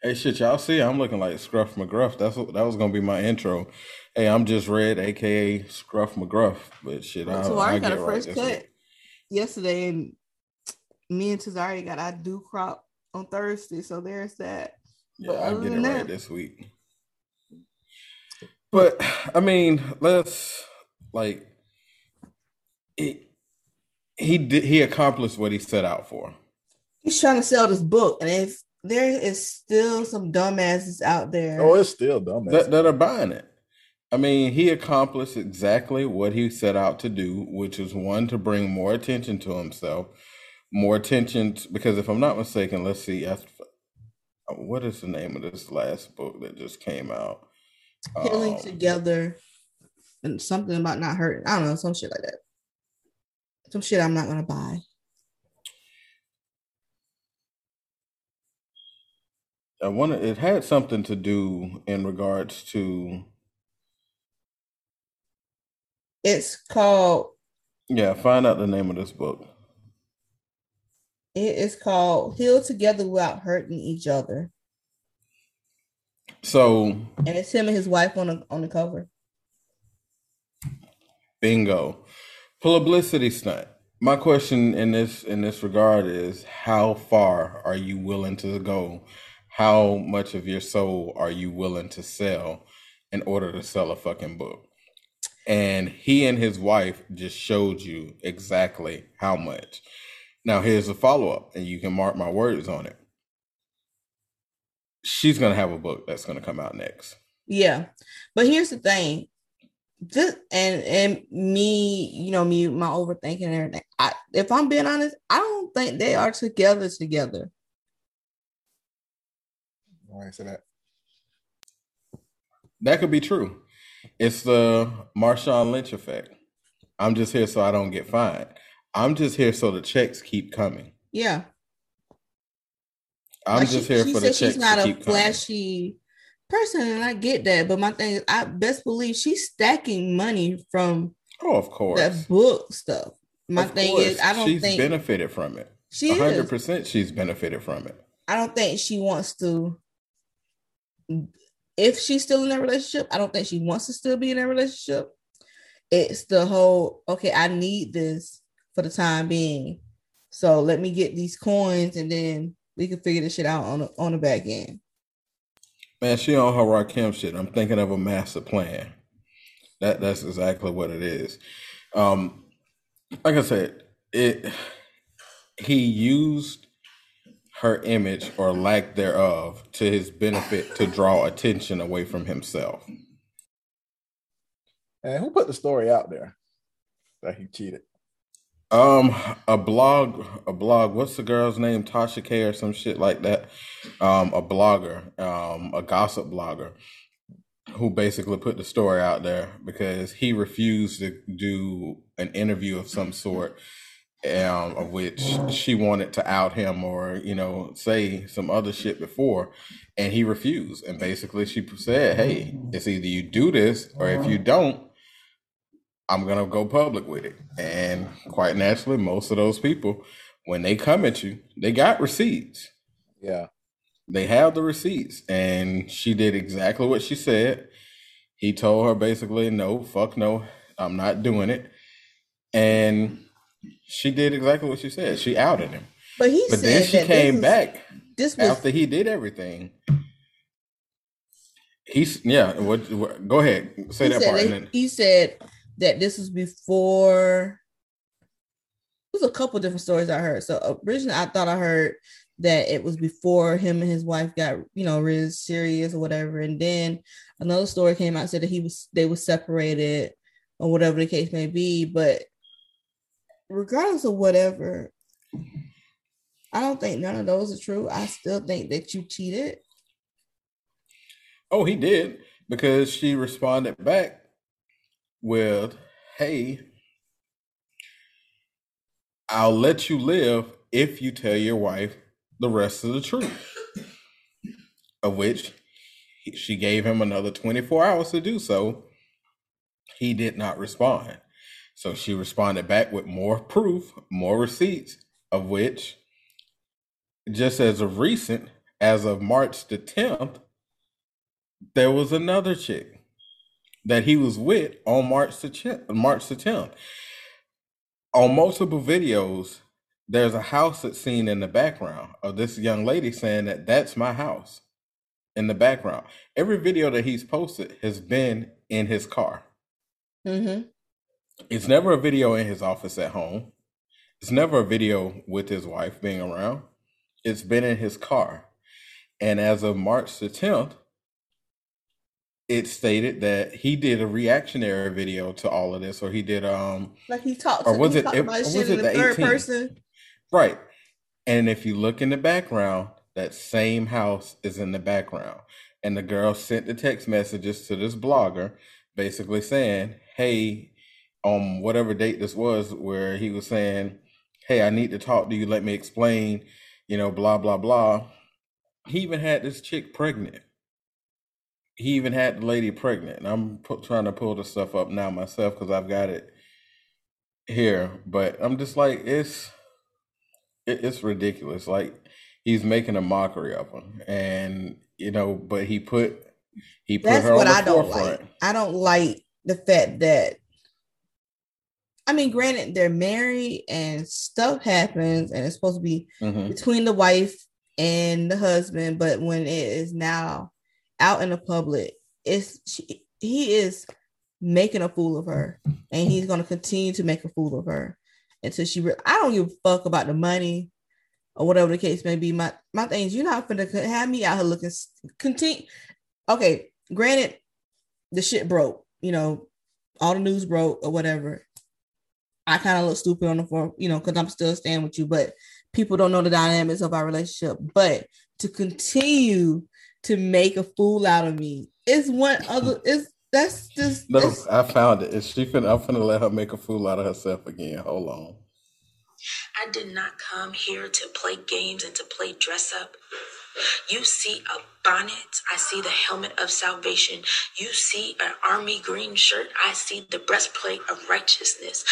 Hey, shit, y'all see, I'm looking like Scruff McGruff. That's what that was gonna be my intro. Hey, I'm just Red, aka Scruff McGruff. But shit, I, so I I got a fresh this cut yesterday, and me and Tazari got our do crop on Thursday. So there's that. Yeah, But I other getting it than right that- this week. But I mean, let's like he he did he accomplished what he set out for. He's trying to sell this book, and if there is still some dumbasses out there. oh, it's still dumb. that, that are buying it. I mean, he accomplished exactly what he set out to do, which is one to bring more attention to himself, more attention t- because if I'm not mistaken, let's see, I- what is the name of this last book that just came out? healing Um, together and something about not hurting. I don't know, some shit like that. Some shit I'm not gonna buy. I want it had something to do in regards to It's called yeah. Find out the name of this book. It is called Heal Together Without Hurting Each Other. So And it's him and his wife on the on the cover. Bingo. Publicity stunt. My question in this in this regard is how far are you willing to go? How much of your soul are you willing to sell in order to sell a fucking book? And he and his wife just showed you exactly how much. Now here's a follow-up, and you can mark my words on it. She's gonna have a book that's gonna come out next. Yeah. But here's the thing. This and and me, you know, me, my overthinking and everything. I, if I'm being honest, I don't think they are together together. Why I say that? That could be true. It's the Marshawn Lynch effect. I'm just here so I don't get fined. I'm just here so the checks keep coming. Yeah. I'm Like, just she- here she for the checks she's not a keep coming. flashy person, and I get that. But my thing is, I best believe she's stacking money from Oh, of course. that book stuff. My Of thing course. is, I don't she's think benefited from it. she hundred percent, she's benefited from it. I don't think she wants to. If she's still in that relationship, I don't think she wants to still be in that relationship. It's the whole okay. I need this for the time being, so let me get these coins, and then we can figure this shit out on the, on the back end. Man, she on her Rakim shit. I'm thinking of a master plan. That that's exactly what it is. Um, like I said, it he used her image or lack thereof to his benefit to draw attention away from himself. And who put the story out there that he cheated? Um, a blog, a blog. What's the girl's name? Tasha K or some shit like that. Um, a blogger, um, a gossip blogger, who basically put the story out there because he refused to do an interview of some sort, um, of which she wanted to out him or you know say some other shit before, and he refused. And basically, she said, "Hey, it's either you do this or if you don't." I'm gonna go public with it. And quite naturally, most of those people, when they come at you, they got receipts. Yeah. They have the receipts. And she did exactly what she said. He told her basically, no, fuck no, I'm not doing it. And she did exactly what she said. She outed him. But he But said then she that came this back Was, this was after he did everything. He's yeah. What, what? Go ahead. Say he that part. that- And he said that this was before. There's a couple different stories I heard. So originally, I thought I heard that it was before him and his wife got you know really serious or whatever and then another story came out said that he was they were separated or whatever the case may be but regardless of whatever i don't think none of those are true i still think that you cheated Oh, he did because she responded back with, "Hey, I'll let you live if you tell your wife the rest of the truth." Of which she gave him another 24 hours to do so. He did not respond. So she responded back with more proof, more receipts, of which, just as of recent, as of March the 10th, there was another chick that he was with on March the 10th, March the 10th. On multiple videos, there's a house that's seen in the background of this young lady saying that that's my house in the background. Every video that he's posted has been in his car. mm-hmm. It's never a video in his office at home. It's never a video with his wife being around. It's been in his car. And as of March the 10th, it stated that he did a reactionary video to all of this, or he did um like he talked Or was it- it- about was in it the the third 18th? person right. And if you look in the background, that same house is in the background. And the girl sent the text messages to this blogger basically saying, Hey, on whatever date this was, where he was saying, Hey, I need to talk to you, let me explain, you know, blah blah blah. He even had this chick pregnant. He even had the lady pregnant. And I'm pu- trying to pull the stuff up now myself because I've got it here. But I'm just like, it's it, it's ridiculous. Like he's making a mockery of her, and you know, but he put he put That's her what on the I don't forefront. like. I don't like the fact that I mean, granted, they're married and stuff happens, and it's supposed to be Mhm. between the wife and the husband, but when it is now out in the public, it's she, he is making a fool of her, and he's going to continue to make a fool of her until she. Re- I don't give a fuck about the money or whatever the case may be. My my thing is, you're not gonna have me out here looking continue. Okay, granted, the shit broke. You know, all the news broke or whatever. I kind of look stupid on the phone, you know, because I'm still staying with you, but people don't know the dynamics of our relationship. But to continue to make a fool out of me is one other is that's just No, that's- I found it. Is she finna? I'm finna let her make a fool out of herself again. Hold on. I did not come here to play games and to play dress up. You see a bonnet, I see the helmet of salvation. You see an army green shirt, I see the breastplate of righteousness.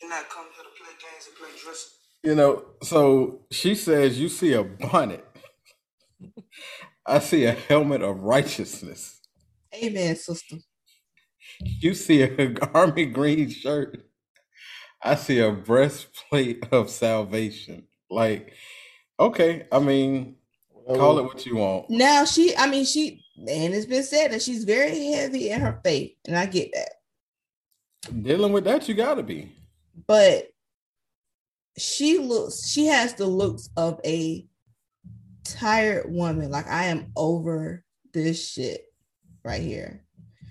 Did not come here to play games and play dress up. You know, so she says you see a bonnet. I see a helmet of righteousness. amen, sister. You see a army green shirt. I see a breastplate of salvation. Like, okay, I mean, call it what you want. Now she, I mean, she, and it's been said that she's very heavy in her faith, and I get that. Dealing with that, you gotta be. but she looks she has the looks of a tired woman like i am over this shit right here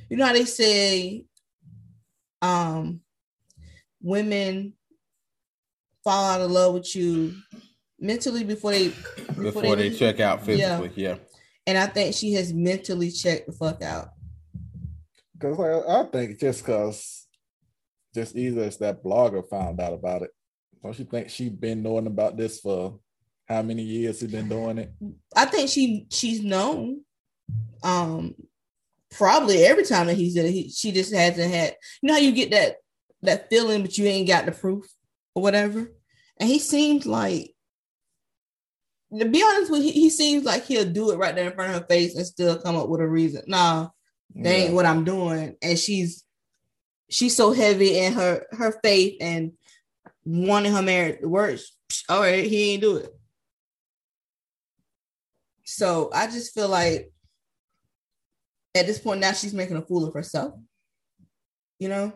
you know how they say um women fall out of love with you mentally before they Before they check out Yeah. physically, yeah. and i think she has mentally checked the fuck out Because I, I think just because, just either it's that blogger found out about it. Don't you think she been knowing about this for how many years he been doing it? I think she she's known. Um, probably every time that he's in it, he, she just hasn't had. You know how you get that that feeling, but you ain't got the proof or whatever. And he seems like, to be honest with you, he seems like he'll do it right there in front of her face and still come up with a reason. Nah, that ain't what I'm doing. And she's she's so heavy in her her faith and wanting her marriage to work. All right, he ain't do it. So I just feel like at this point now she's making a fool of herself, you know.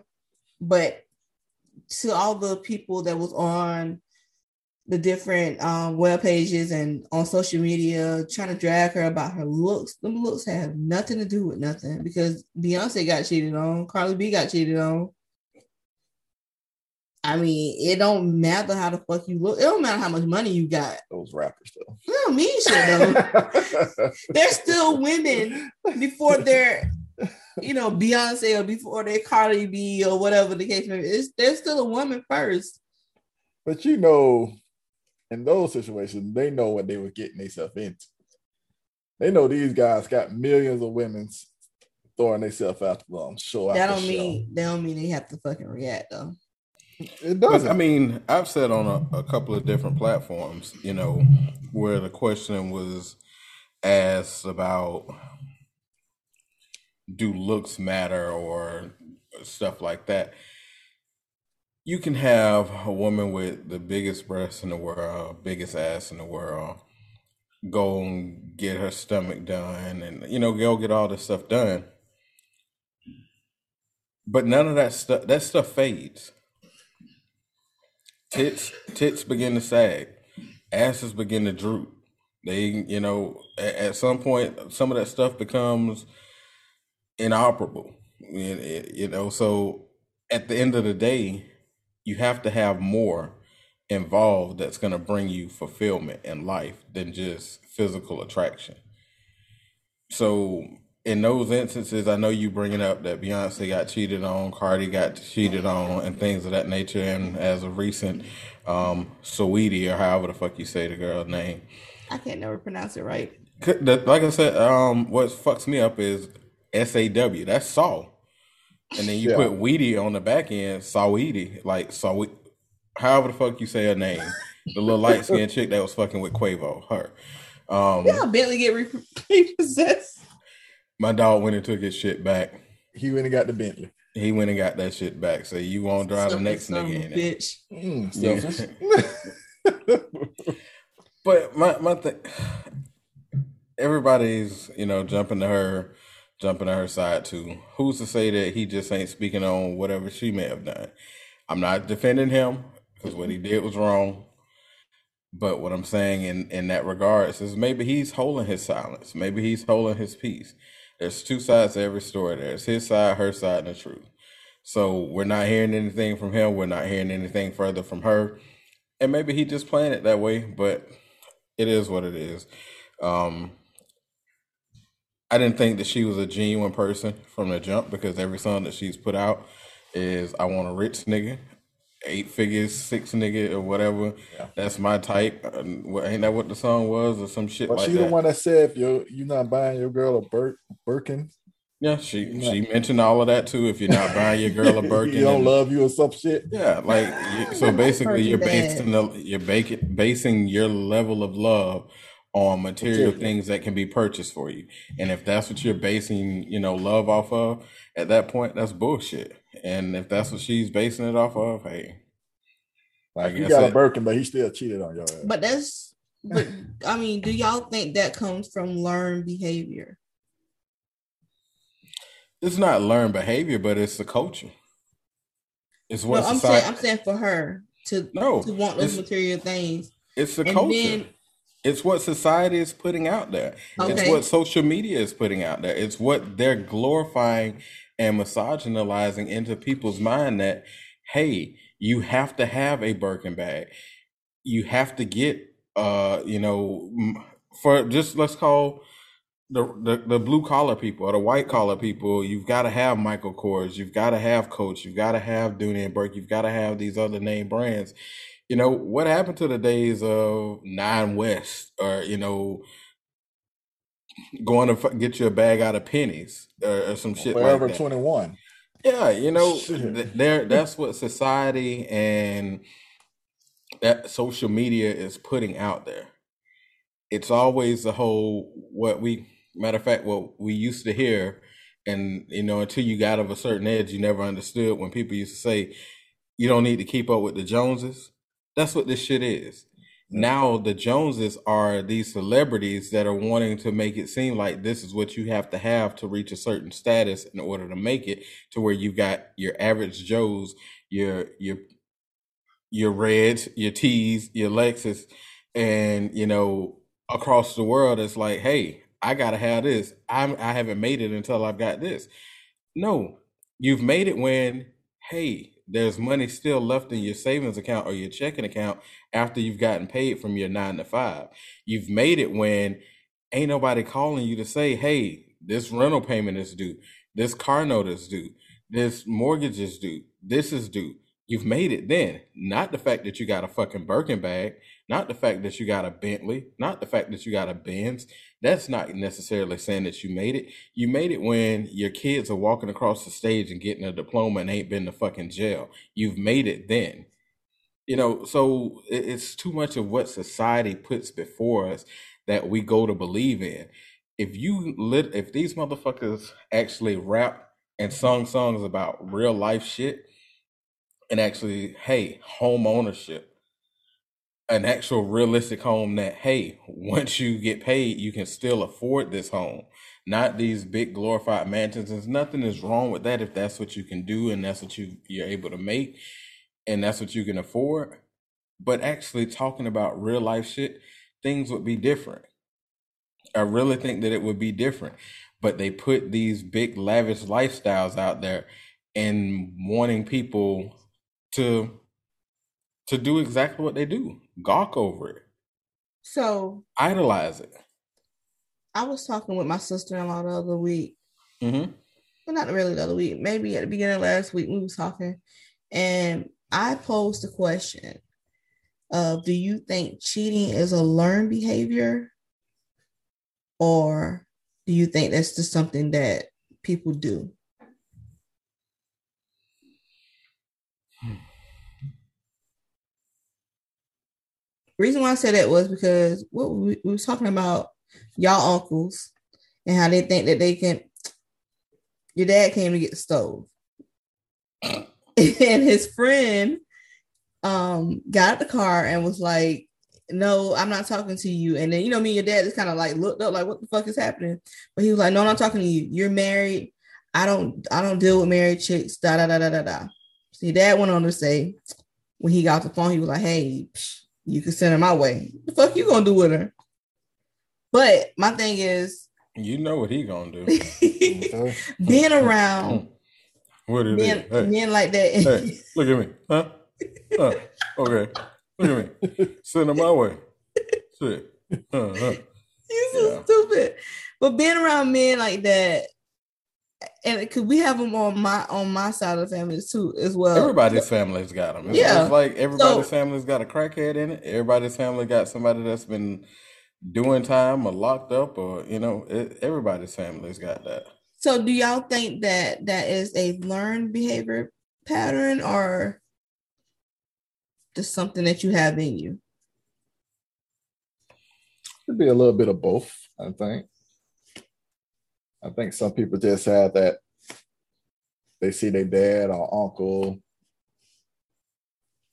But to all the people that was on the different um, web pages and on social media trying to drag her about her looks. Them looks have nothing to do with nothing because Beyonce got cheated on, Cardi B got cheated on. I mean, it don't matter how the fuck you look. It don't matter how much money you got. Those rappers though. It don't mean shit though. *laughs* they're still women before they're, you know, Beyonce or before they're Cardi B or whatever the case may be. It's, they're still a woman first. but you know, in those situations, they know what they were getting themselves into. They know these guys got millions of women throwing themselves out them um, show That don't show. mean that don't mean they have to fucking react though. It doesn't. I mean, I've said on a, a couple of different platforms, you know, where the question was asked about do looks matter or stuff like that. You can have a woman with the biggest breasts in the world, biggest ass in the world, go and get her stomach done and, you know, go get all this stuff done. But none of that stuff, that stuff fades tits tits begin to sag. Asses begin to droop. They you know at, at some point some of that stuff becomes inoperable. You know so at the end of the day you have to have more involved that's going to bring you fulfillment in life than just physical attraction. So in those instances, I know you bringing up that Beyonce got cheated on, Cardi got cheated on, and things of that nature. And as of recent, um, Saweetie or however the fuck you say the girl's name, I can't never pronounce it right. Like I said, um, what fucks me up is S A W. That's Saw, and then you Yeah. put Weedy on the back end, Saweetie, like Saw. However the fuck you say her name, the little light skinned *laughs* chick that was fucking with Quavo, her. Um, Yeah, Bentley get re- *laughs* repossessed. My dog went and took his shit back. he went and got the Bentley. He went and got that shit back. So you won't drive the next nigga in it. bitch. Mm, Yeah. *laughs* But my my thing, everybody's you know jumping to her, jumping to her side too. Who's to say that he just ain't speaking on whatever she may have done? I'm not defending him because what he did was wrong. But what I'm saying in in that regards is maybe he's holding his silence. Maybe he's holding his peace. There's two sides to every story. There's his side, her side, and the truth. So we're not hearing anything from him. We're not hearing anything further from her. And maybe he just planned it that way, but it is what it is. Um, I didn't think that she was a genuine person from the jump because every song that she's put out is "I want a rich nigga, eight figures, six nigga, or whatever." That's my type. Uh, what- ain't that what the song was, or some shit But like she that? the one that said if you're you're not buying your girl a Bir- Birkin, yeah, she Yeah. she mentioned all of that too. If you're not *laughs* buying your girl a Birkin, he don't and- love you or some shit. Yeah, like you, so basically, you're Birkin bag. basing the, you're bak- basing your level of love on material Material. things that can be purchased for you, and if that's what you're basing, you know, love off of, at that point, that's bullshit. And if that's what she's basing it off of, hey, Like I you guess got a it- Birkin, but he still cheated on your ass. But that's but I mean, do y'all think that comes from learned behavior? it's not learned behavior, but it's the culture. It's what no, I'm saying I'm saying for her to no, to want those material things. it's the and culture. then It's what society is putting out there. It's what social media is putting out there. It's what they're glorifying and misogynizing into people's mind that, hey, you have to have a Birkin bag. You have to get, uh, you know, for just let's call the the, the blue collar people or the white collar people. You've got to have Michael Kors. You've got to have Coach. You've got to have Dooney and Bourke. You've got to have these other name brands you know what happened to the days of nine west or you know going to f- get you a bag out of pennies or, or some shit Forever like that. twenty one. yeah you know th- there that's what society and that social media is putting out there. It's always the whole what we matter of fact what we used to hear and you know until you got of a certain age you never understood when people used to say you don't need to keep up with the joneses. That's what this shit is now the joneses are these celebrities that are wanting to make it seem like this is what you have to have to reach a certain status in order to make it to where you've got your average joes your your your Reds, your T's, your Lexus, and you know across the world, it's like, hey, I gotta have this. I'm I haven't made it until I've got this. No, you've made it when, hey, there's money still left in your savings account or your checking account after you've gotten paid from your nine to five. You've made it when ain't nobody calling you to say, hey, this rental payment is due, this car note is due, this mortgage is due, this is due. You've made it then, not the fact that you got a fucking Birkin bag, not the fact that you got a Bentley, not the fact that you got a Benz. That's not necessarily saying that you made it. You made it when your kids are walking across the stage and getting a diploma and ain't been to fucking jail. You've made it then. You know, so it's too much of what society puts before us that we go to believe in. If you lit, if these motherfuckers actually rap and sung songs about real life shit and actually, hey, home ownership, an actual realistic home that hey once you get paid you can still afford this home. Not these big glorified mansions. And nothing is wrong with that if that's what you can do and that's what you you're able to make and that's what you can afford. But actually talking about real life shit things would be different. I really think that it would be different. But they put these big lavish lifestyles out there and wanting people to to do exactly what they do gawk over it So idolize it I was talking with my sister-in-law the other week. mm-hmm. Well, not really the other week. Maybe at the beginning of last week we was talking, and I posed the question of Do you think cheating is a learned behavior, or do you think that's just something that people do? Reason why I said that was because what we, we was talking about y'all uncles and how they think that they can. Your dad came to get the stove, *laughs* and his friend um got out the car and was like, "No, I'm not talking to you." And then you know me, and your dad just kind of like looked up, like, "What the fuck is happening?" But he was like, "No, I'm not talking to you. You're married. I don't, I don't deal with married chicks." Da da da da da da. Your dad went on to say, when he got the phone, he was like, "Hey." Psh, you can send her my way. The fuck you gonna do with her? But my thing is, you know what he gonna do *laughs* being around *laughs* what it men, hey, men like that. hey look at me huh? huh okay look at me send her my way shit uh-huh. *laughs* you so Yeah. stupid. But being around men like that, and because we have them on my on my side of the family too as well. everybody's family's got them it's, Yeah. it's like everybody's So- family's got a crackhead in it everybody's family got somebody that's been doing time or locked up or you know it, everybody's family's got that So do y'all think that that is a learned behavior pattern or just something that you have in you? it could be a little bit of both, I think. I think some people just have that they see their dad or uncle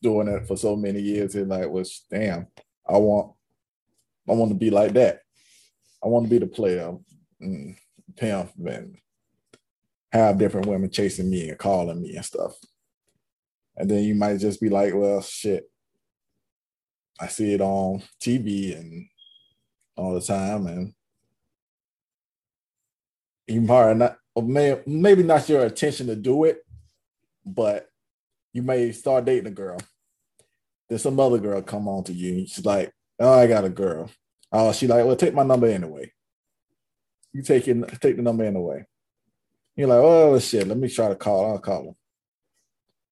doing it for so many years, they're like, well, damn, I want I want to be like that. I want to be the player, mm, pimp, and have different women chasing me and calling me and stuff. And then you might just be like, well, shit. I see it on TV and all the time, and you probably not, or may, maybe not your intention to do it, but you may start dating a girl. Then some other girl come on to you, and she's like, "Oh, I got a girl." Oh, she like, "Well, take my number anyway." You take it, take the number anyway. You're like, "Oh shit, let me try to call. I'll call her."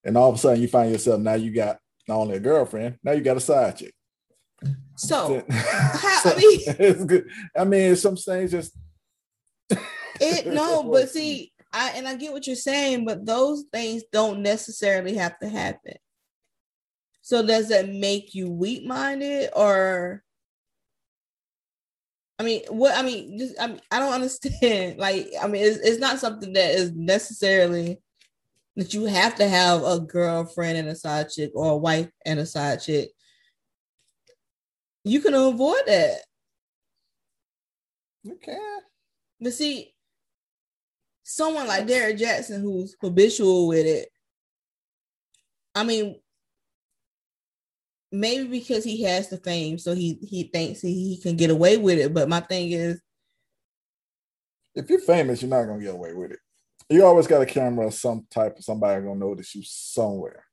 And all of a sudden, you find yourself now you got not only a girlfriend, now you got a side chick. So *laughs* So- I mean- *laughs* it's good. I mean, some things just *laughs* it *laughs* no, but see, I and I get what you're saying, but those things don't necessarily have to happen. So does that make you weak minded or I mean, what I mean, just I mean, I don't *laughs* understand. Like, I mean, it's, it's not something that is necessarily that you have to have a girlfriend and a side chick or a wife and a side chick. You can avoid that. okay. But see, someone like Derrick Jaxn who's habitual with it, I mean, maybe because he has the fame, so he he thinks he, he can get away with it. But my thing is, If you're famous, you're not gonna get away with it. You always got a camera, some type of somebody gonna notice you somewhere.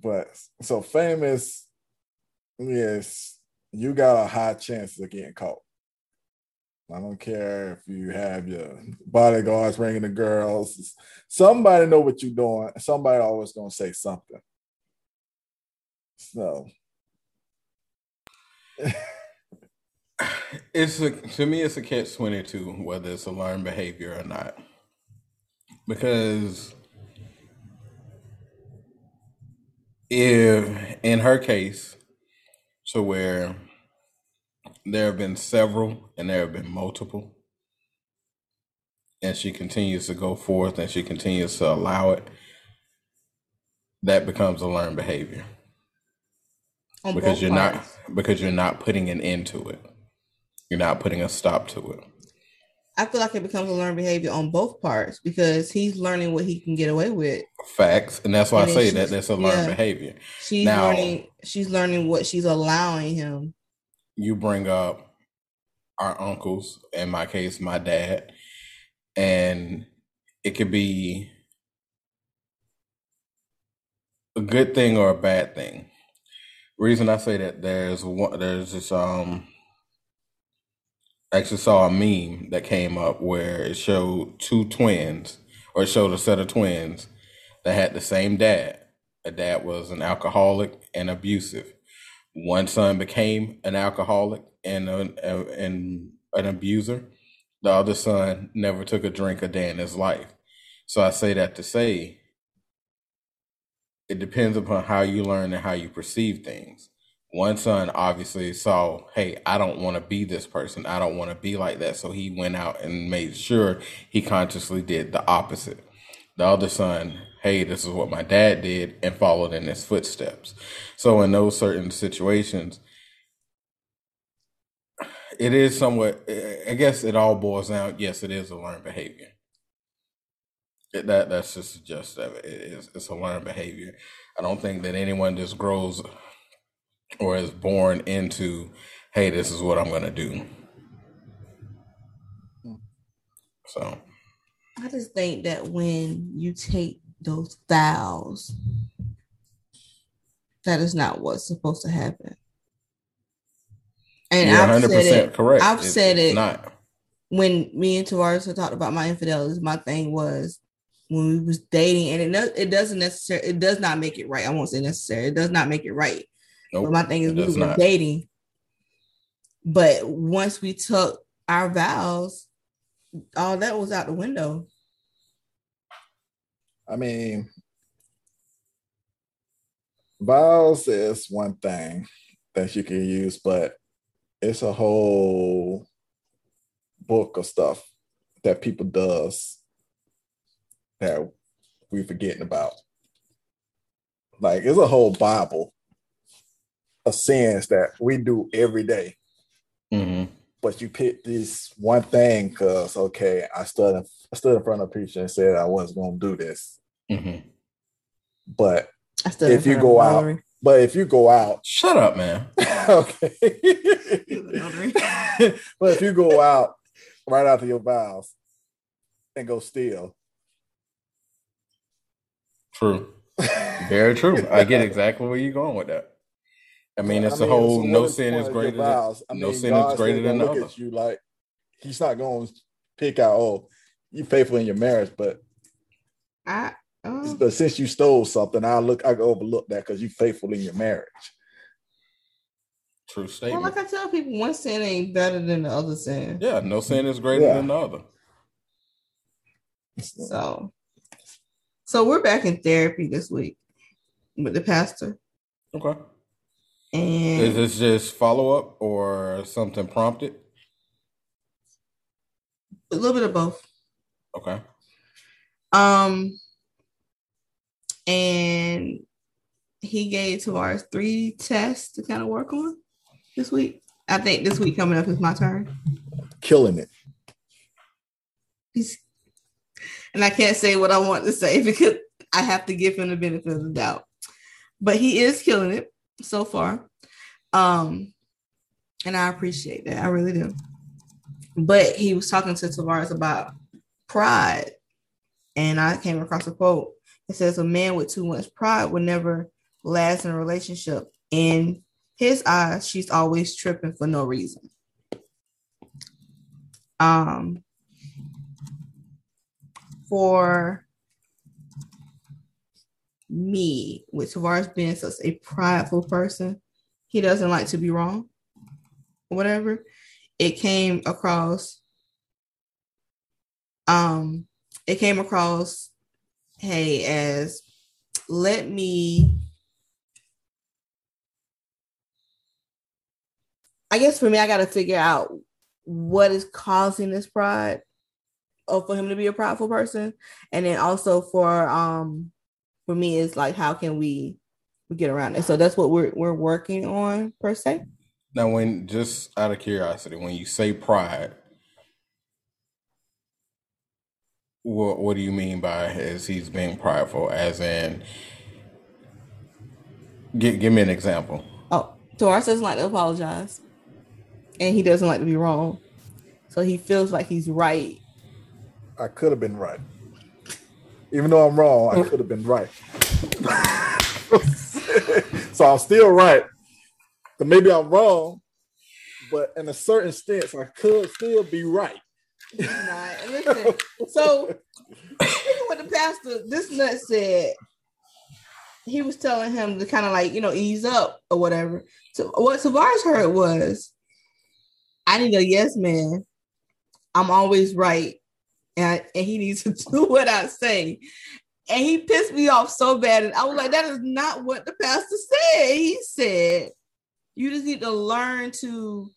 But so famous, yes, you got a high chance of getting caught. I don't care if you have your bodyguards ringing the girls. Somebody know what you're doing. Somebody always gonna say something. So *laughs* It's a to me it's a catch twenty two whether it's a learned behavior or not. Because if in her case, to where there have been several and there have been multiple, and she continues to go forth and she continues to allow it, that becomes a learned behavior on because you're parts, not because you're not putting an end to it. You're not putting a stop to it. I feel like it becomes a learned behavior on both parts because he's learning what he can get away with. Facts, and that's why And I say that that's a learned yeah. behavior. She's Now- learning. She's learning what she's allowing him. You bring up our uncles, in my case, my dad, and it could be a good thing or a bad thing. Reason I say that there's one there's this um I actually saw a meme that came up where it showed two twins or it showed a set of twins that had the same dad. The dad was an alcoholic and abusive. One son became an alcoholic and an, and an abuser. The other son never took a drink a day in his life. So I say that to say it depends upon how you learn and how you perceive things. One son obviously saw, hey, I don't want to be this person. I don't want to be like that. So he went out and made sure he consciously did the opposite. The other son, hey, this is what my dad did and followed in his footsteps. So in those certain situations, it is somewhat, I guess it all boils down. Yes, it is a learned behavior. It, that that's just the gist of it. It is it's a learned behavior. I don't think that anyone just grows or is born into, hey, this is what I'm gonna do. Hmm. So I just think that when you take those vows, that is not what's supposed to happen. And I've 100 said it. correct. I've It's- said it Not when me and Tavares had talked about my infidelities. My thing was when we was dating, and it it doesn't necessarily it does not make it right. I won't say necessary. It does not make it right. nope. But my thing is we were not. dating. But once we took our vows, all that was out the window. I mean, vows is one thing that you can use, but it's a whole book of stuff that people does that we're forgetting about. Like it's a whole Bible of sins that we do every day. hmm But you pick this one thing because okay, I stood in, I stood in front of a preacher and said I wasn't gonna do this. hmm But I still If you go out- but if you go out *laughs* Shut up, man. *laughs* okay. *laughs* but if you go out right after your vows and go steal, True. Very true. I get exactly where you're going with that. I mean, it's I a whole so what no sin is greater than vows? I no sin God's is greater than the look other. at you like he's not going to pick out, oh, you faithful in your marriage, but I oh, but since you stole something, I look I can overlook that because you faithful in your marriage. True well, statement. like I tell people, one sin ain't better than the other sin. Yeah, no sin is greater Yeah. than the other. So, so we're back in therapy this week with the pastor, Okay. And Is this just follow up or something prompted? a little bit of both. Okay. Um, and he gave Tavares three tests to kind of work on this week. I think this week coming up is my turn. Killing it. He's, and I can't say what I want to say *laughs* because I have to give him the benefit of the doubt. but he is killing it so far. Um, and I appreciate that. I really do. But he was talking to Tavares about pride, and I came across a quote. It says, "A man with too much pride would never last in a relationship. In his eyes, she's always tripping for no reason." Um, for me, with Tavares being such a prideful person, he doesn't like to be wrong, whatever. It came across, um, it came across, hey, as let me. I guess for me, I got to figure out what is causing this pride or for him to be a prideful person and then also for um for me is like how can we we get around it so that's what we're we're working on per se Now, when just out of curiosity, when you say pride, what what do you mean by as he's being prideful? As in, give give me an example. oh Tavares doesn't like to apologize and he doesn't like to be wrong so he feels like he's right I could have been right. Even though I'm wrong, I could have been right. *laughs* so I'm still right. But maybe I'm wrong, but in a certain sense, I could still be right. Not. Listen, so even with the pastor, this nut said he was telling him to kind of like, you know, ease up or whatever. So what Tavares heard was, I need a yes man. I'm always right. And, I- and he needs to *laughs* do what I say. And he pissed me off so bad. And I was like, that is not what the pastor said. He said, you just need to learn to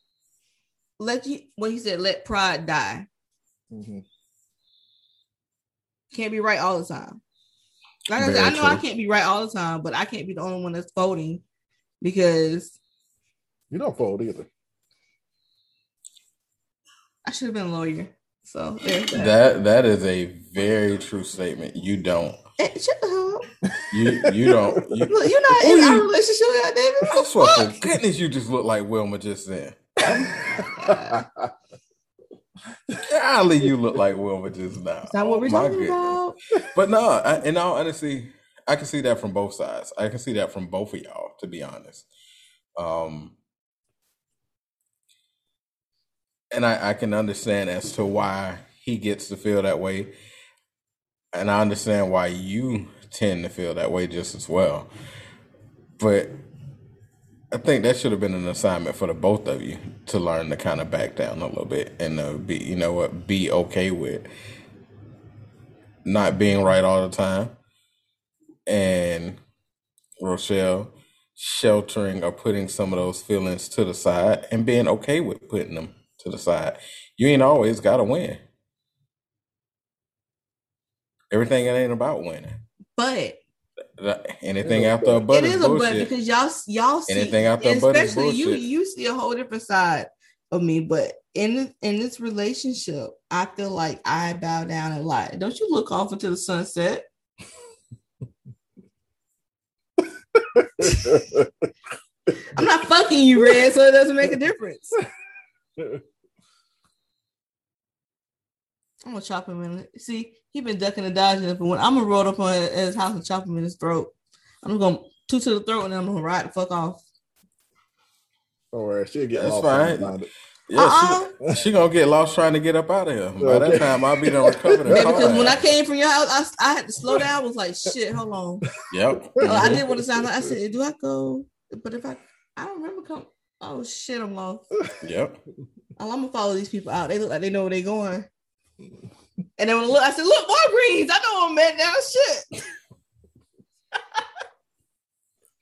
let you, what he said, let pride die. Mhm. can't be right all the time. Like I said, I know I can't be right all the time, but I can't be the only one that's voting because You don't fold either. I should have been a lawyer. So that. That that is a very true statement. You don't. Hey, shut the hell up. You you don't. You, Look, you're not in our relationship, God damn it. I swear fuck? for goodness, you just look like Wilma just then. *laughs* Golly, you look like Wilma just now. That's not what we're talking goodness. about. But no, I, in all honesty, I can see that from both sides. I can see that from both of y'all, to be honest. Um, and I, I can understand as to why he gets to feel that way, and I understand why you tend to feel that way just as well. But I think that should have been an assignment for the both of you to learn to kind of back down a little bit and uh, be, you know what, be okay with not being right all the time, and Rochelle sheltering or putting some of those feelings to the side and being okay with putting them to the side. You ain't always got to win. Everything ain't about winning. But Anything after a but it is, is is a but because y'all y'all see Anything after a butt is especially you you see a whole different side of me. But in this, in this relationship, I feel like I bow down a lot. Don't you look off into the sunset? *laughs* I'm not fucking you, Red, so it doesn't make a difference. *laughs* I'm gonna chop him in. it. See, he been ducking and dodging, but when I'm gonna roll up on his house and chop him in his throat, I'm gonna two to the throat and then I'm gonna ride the fuck off. Don't worry, she'll get That's lost fine. behind. Yeah, Uh-uh. she, she gonna get lost trying to get up out of here. By that time, I'll be done recovering. and Yeah, because when I came from your house, I, I had to slow down. I was like, shit, hold on. Yep. Oh, I didn't mm-hmm. want to sound like I said, do I go? But if I, I don't remember come. Oh shit, I'm lost. Yep. Oh, I'm gonna follow these people out. They look like they know where they're going. And then I said, look, Walgreens. I know I'm at now. Shit.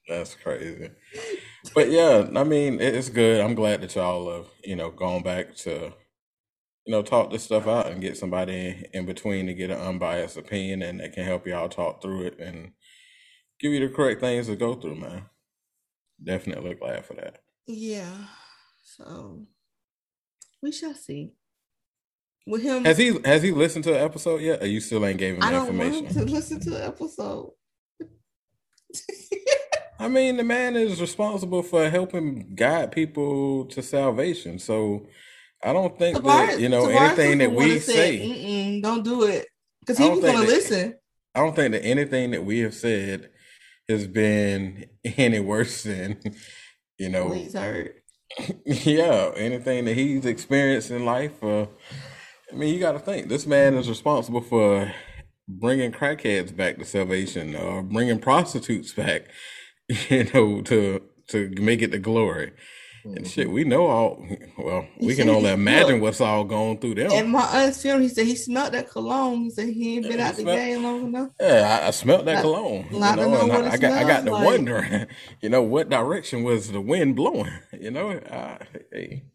That's crazy. But yeah, I mean, it's good. I'm glad that y'all have, you know, gone back to, you know, talk this stuff out and get somebody in between to get an unbiased opinion and that can help y'all talk through it and give you the correct things to go through, man. Definitely glad for that. Yeah. So we shall see. With him, Has he has he listened to the episode yet? Or you still ain't gave him I don't want information? him to listen to the episode. *laughs* I mean, the man is responsible for helping guide people to salvation. So I don't think that you know Tavares anything that was the one we said, say. Don't do it, because I he was going to listen. I don't think that anything that we have said has been *laughs* any worse than you know. He's hurt. *laughs* yeah, anything that he's experienced in life. Uh, I mean, you got to think this man is responsible for bringing crackheads back to salvation, or bringing prostitutes back, *laughs* you know, to to make it to glory. And mm-hmm. shit, we know all. Well, He we can only imagine look, what's all going through them. And my aunt's film, he said he smelled that cologne. He said he ain't been Yeah, out the game long enough. Yeah, I, I smelt that cologne. You know, know what I, I got I got smells to like. wondering, *laughs* you know, what direction was the wind blowing? *laughs* You know, hey,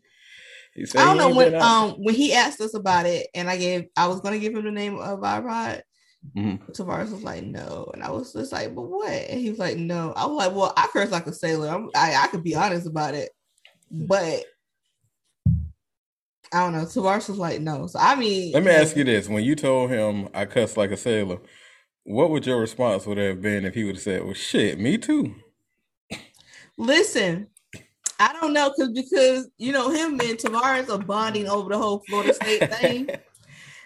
I don't know when um when he asked us about it, and I gave I was gonna give him the name of Irod. Mhm. Tavares was like, no, and I was just like, but what? And he was like, no. I was like, well, I curse like a sailor. I'm, I I could be honest about it, but I don't know. Tavares was like, no. So I mean, Let me ask you this: When you told him I cuss like a sailor, what would your response would have been if he would have said, "Well, shit, me too"? Listen, I don't know because because you know him and Tavares are bonding over the whole Florida State *laughs* thing.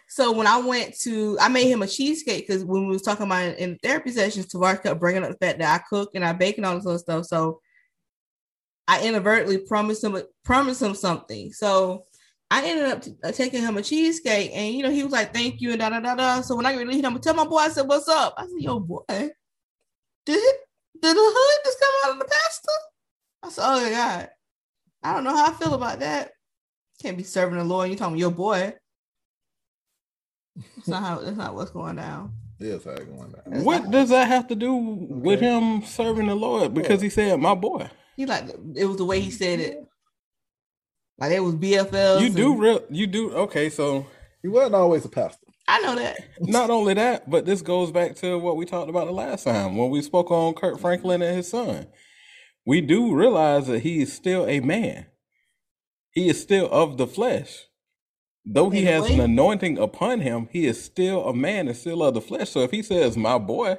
So when I went to, I made him a cheesecake because when we was talking about in therapy sessions, Tavares kept bringing up the fact that I cook and I bake and all this other stuff. So I inadvertently promised him promised him something. So I ended up t- uh, taking him a cheesecake, and you know he was like, "Thank you," and da da da da. So when I get released him, I tell my boy, I said, "What's up?" I said, "Yo, boy, did did the hood just come out of the pasta?" I said, "Oh my god, I don't know how I feel about that. Can't be serving the Lord. You talking your boy? That's not how. That's not what's going down. Yes, how it going down. That's What not- does that have to do with him serving the Lord? Because he said, "My boy." He like it was the way he said it. Like it was BFL. You do real. You do okay. So He wasn't always a pastor. I know that. not only that, but this goes back to what we talked about the last time when we spoke on Kirk Franklin and his son. We do realize that he is still a man. He is still of the flesh. Though he has an anointing upon him, he is still a man and still of the flesh. So if he says, "My boy,"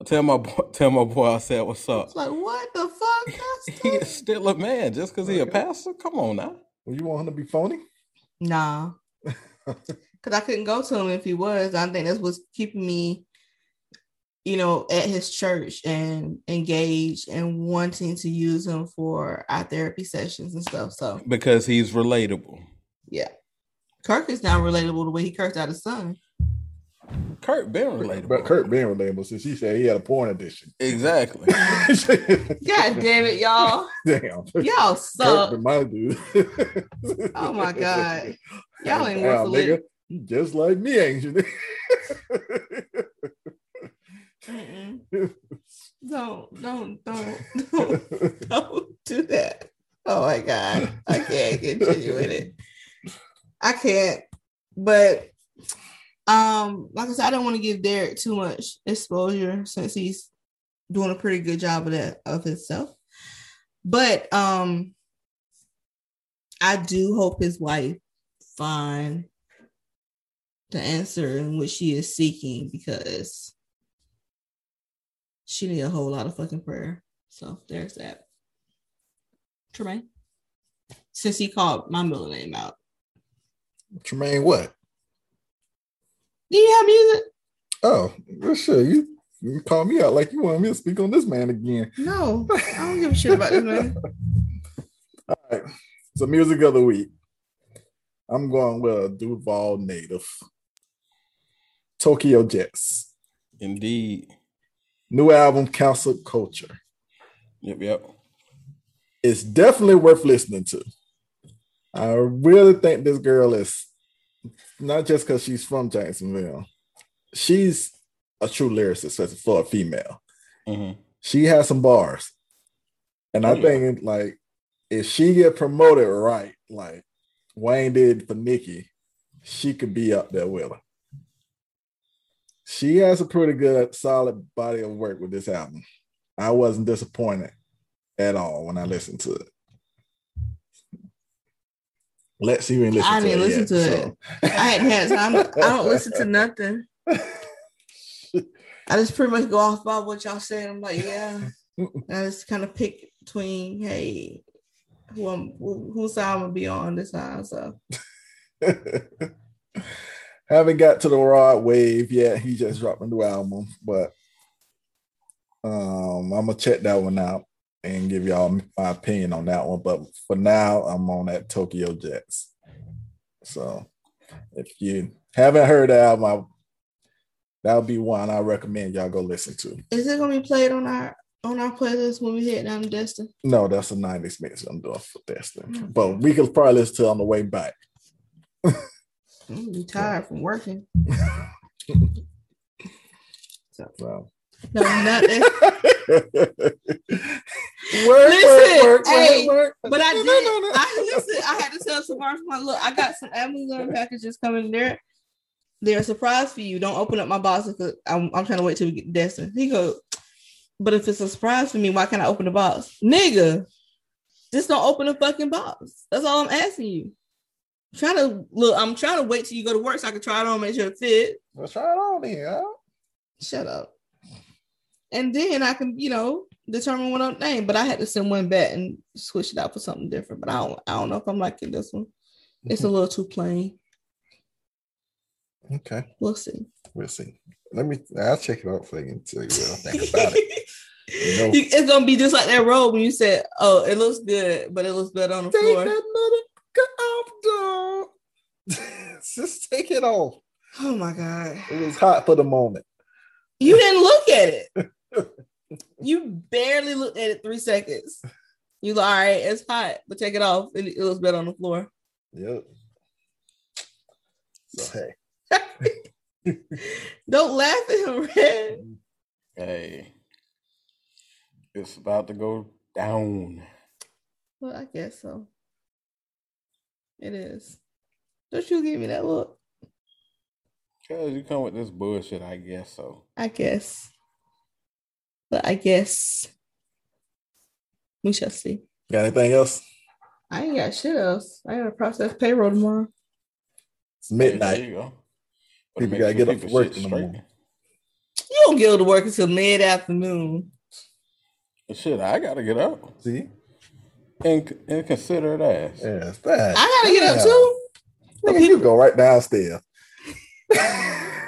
I tell my *laughs* boy, tell my boy, I said, "What's up?" It's like what the fuck? *laughs* He is still a man just because he a pastor. Come on now. Well, you want him to be phony? Nah, *laughs* because I couldn't go to him if he was. I think that's what's keeping me, you know, at his church and engaged and wanting to use him for our therapy sessions and stuff. So Because he's relatable. yeah, Kirk is now relatable the way he cursed out his son. Kirk been relatable. But Kirk being relatable since he said he had a porn addiction. Exactly. *laughs* God damn it, y'all! Damn. Y'all suck. been my dude. *laughs* Oh my god, *laughs* y'all ain't Damn, worth a nigga. You Just like me, ain't you? *laughs* Don't, don't, don't, *laughs* don't, don't do that. Oh my god, I can't continue with it. I can't. But um, like I said, I don't want to give Derrick too much exposure since he's doing a pretty good job of that of himself. But um, I do hope his wife find the answer in which she is seeking because she need a whole lot of fucking prayer. So there's that. Tremaine, since he called my middle name out, Tremaine, what? do you have music? Oh, well, sure. You, you call me out like you want me to speak on this man again. No, I don't give a shit about this man. *laughs* All right. So, music of the week. I'm going with a Duval native. Tokyo Jetz. Indeed. New album, Cancel Culture. Yep, yep. It's definitely worth listening to. I really think this girl is not just because she's from Jacksonville. She's a true lyricist for a female. hmm She has some bars. And Oh, I yeah. think like if she get promoted right, like Wayne did for Nicki, she could be up there with her. She has a pretty good, solid body of work with this album. I wasn't disappointed at all when I listened to it. Let's see even listen I to didn't it. listen yet, to so. I hadn't had time. I don't listen to nothing. *laughs* I just pretty much go off by what y'all said. I'm like, yeah, And I just kind of pick between, hey, who I'm, who, whose side I'm gonna be on this time. So *laughs* Haven't got to the Rod Wave yet. He just dropped a new album, but um, I'm gonna check that one out and give y'all my opinion on that one. But for now, I'm on that Tokyo Jetz. So if you haven't heard the album, I, that'll be one I recommend y'all go listen to. is it gonna be played on our on our playlist when we head down to Destin? No, that's a 90s mix I'm doing for Destin. But we could probably listen to it on the way back. *laughs* I'm gonna be tired from working. So *laughs* No, nothing. *laughs* work, Listen, work, work, hey, work, work. But I did. no, no, no. I listen. I had to tell Samar, my look. I got some Amazon packages coming there. They're a surprise for you. Don't open up my box because I'm, I'm trying to wait till we get Destin. He goes, but if it's a surprise for me, why can't I open the box, nigga? Just don't open the fucking box. That's all I'm asking you. I'm trying to look. I'm trying to wait till you go to work so I can try it on, make sure it fit. Let's try it on here. Huh? Shut up. And then I can, you know, determine what I'm name. But I had to send one back and switch it out for something different. But I don't, I don't know if I'm liking this one. It's a mm-hmm. little too plain. Okay, We'll see. we'll see. Let me. I'll check it out for you and tell you what I think about it. *laughs* You know- it's gonna be just like that robe when you said, "Oh, it looks good, but it looks better on the floor." That off, dog. Just take it off. Oh my god! It was hot for the moment. You didn't look at it. you barely looked at it three seconds. You like, all right, it's hot, but take it off. It, it looks better on the floor. Yep. So hey, *laughs* Don't laugh at him, Red. Hey, it's about to go down. Well, I guess so. It is. Don't you give me that look? Cause you come with this bullshit, I guess so. I guess. But I guess we shall see. got anything else? I ain't got shit else. I gotta process payroll tomorrow. It's There midnight. you go. People gotta get up people for work in the morning. You don't get to work until mid afternoon. Shit, I gotta get up See? And and consider it ass. Yeah, it's bad. I gotta get up too. Nigga, you go right downstairs. *laughs*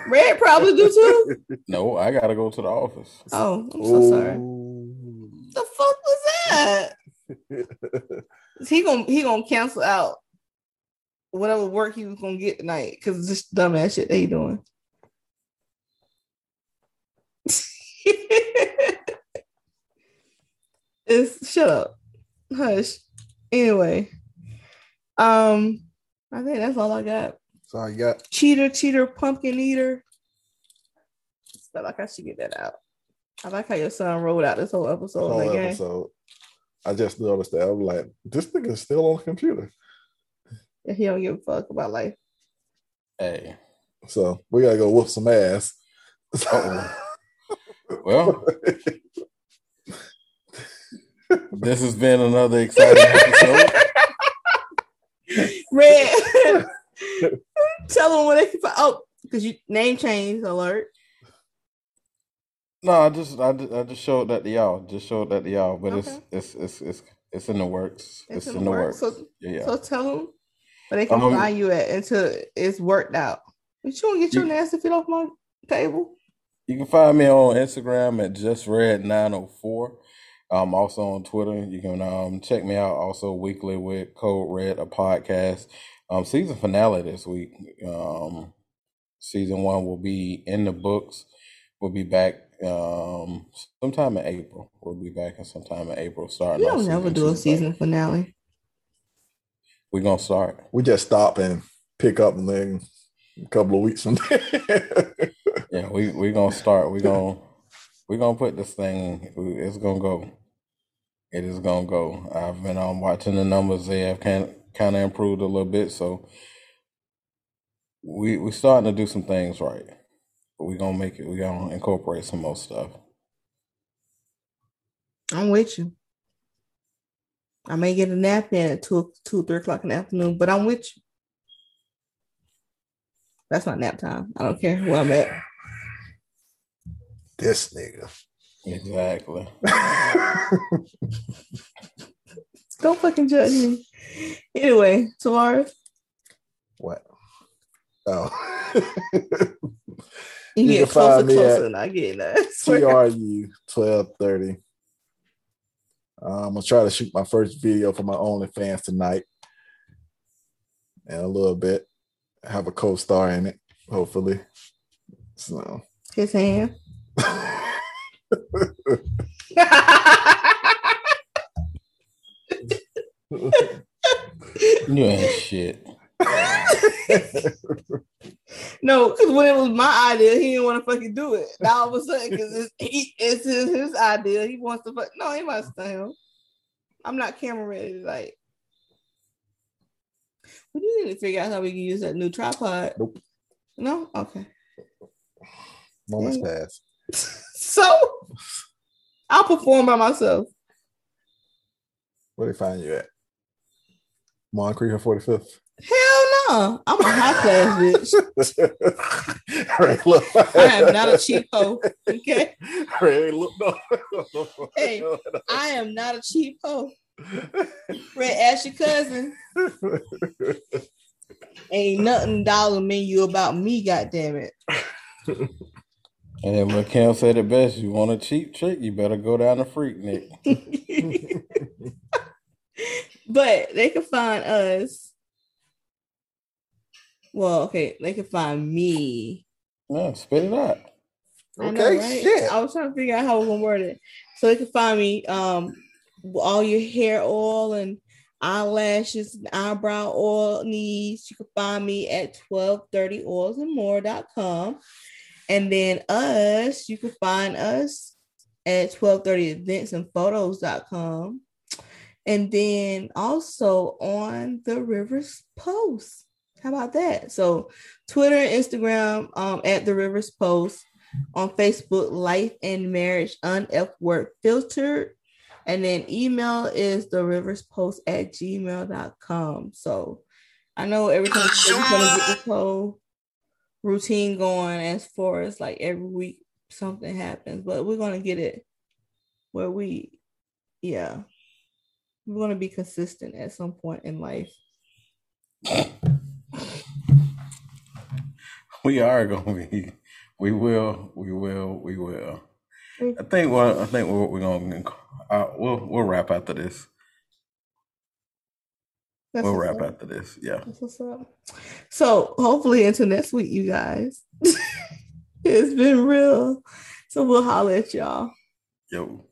Red probably do too. No, I gotta go to the office. Oh, I'm so sorry. The fuck was that? *laughs* He gonna he gonna cancel out whatever work he was gonna get tonight because of this dumbass shit that he doing. *laughs* it's shut up, hush. Anyway, um, I think that's all I got. So I got Cheater, cheater, pumpkin eater. I feel like I should get that out. I like how your son rolled out this whole episode. whole of game. episode. I just noticed that. I'm like, this nigga's still on the computer. that he don't give a fuck about life. Hey, So we gotta go whoop some ass. Uh-oh. well, *laughs* this has been another exciting episode. *laughs* Red, *laughs* tell them what they. Oh, because you name change alert. No, I just I, I just showed that to y'all. Just showed that to y'all, but okay. it's, it's it's it's it's in the works. It's, it's in, the works. works. So, yeah. so tell them where they can um, find you at until it's worked out. But you don't get your you, nasty feet off my table. You can find me on Instagram at justred904. I'm also on Twitter. You can um, check me out also weekly with Code Red, a podcast. Um, season finale this week. Um, season one will be in the books. We'll be back um, sometime in April. We'll be back in sometime in April. Starting. We don't never do a season back. finale. We're gonna start. We just stop and pick up and then a couple of weeks from there. yeah, we we're gonna start. We're gonna we gonna put this thing. It's gonna go. It is gonna go. I've been um watching the numbers. They have kind kind of improved a little bit. So we we starting to do some things right. But we gonna make it. We're gonna incorporate some more stuff. I'm with you. I may get a nap in at two, two, three o'clock in the afternoon, but I'm with you. That's not nap time. I don't care where I'm at. This nigga. Exactly. *laughs* Don't fucking judge me. Anyway, Tavares, what? Oh. you, You get can closer, find closer, at and I get that. TRU twelve thirty. Uh, I'm gonna try to shoot my first video for my OnlyFans tonight, in a little bit. Have a co-star in it, hopefully. So His hand. You ain't shit. *laughs* no, because when it was my idea, he didn't want to fucking do it. Now all of a sudden, because it's, he, it's his, his idea, he wants to fuck. No, he must him. I'm not camera ready. Like, we do need to figure out how we can use that new tripod. Nope. No, okay. moments Yeah. pass. *laughs* So I'll perform by myself. Where they find you at? Moncrief and 45th. Hell no, I'm a high class *laughs* bitch. Ray, look. I am not a cheap hoe. Okay, Ray, look. No. Hey. I am not a cheap hoe. Red, ask your cousin. Ain't nothing dollar menu about me, goddamn it. *laughs* And then when Cam said it best, you want a cheap trick, you better go down the freak, Nick. *laughs* but they can find us. Well, okay, they can find me. Yeah, spit it out. I know, Okay, right? shit. I was trying to figure out how we're gonna word it. So they can find me um all your hair oil and eyelashes and eyebrow oil needs. You can find me at 1230oilsandmore.com. And then us, you can find us at 1230eventsandphotos.com. And photos.com. And then also on the Rivers Post. How about that? So Twitter and Instagram um, at the Rivers Post on Facebook, Life and Marriage Unf Work Filtered. And then email is the rivers post at gmail.com. So I know every time we're gonna get this whole routine going as far as like every week something happens, but we're gonna get it where we yeah. We're gonna be consistent at some point in life. We are gonna be. We will. We will. We will. I think. Well, I think we're, we're gonna. Uh, we'll we'll wrap after this. That's We'll wrap up. after this. Yeah. That's what's up. So hopefully until next week, you guys. *laughs* it's been real. So we'll holler at y'all. Yo.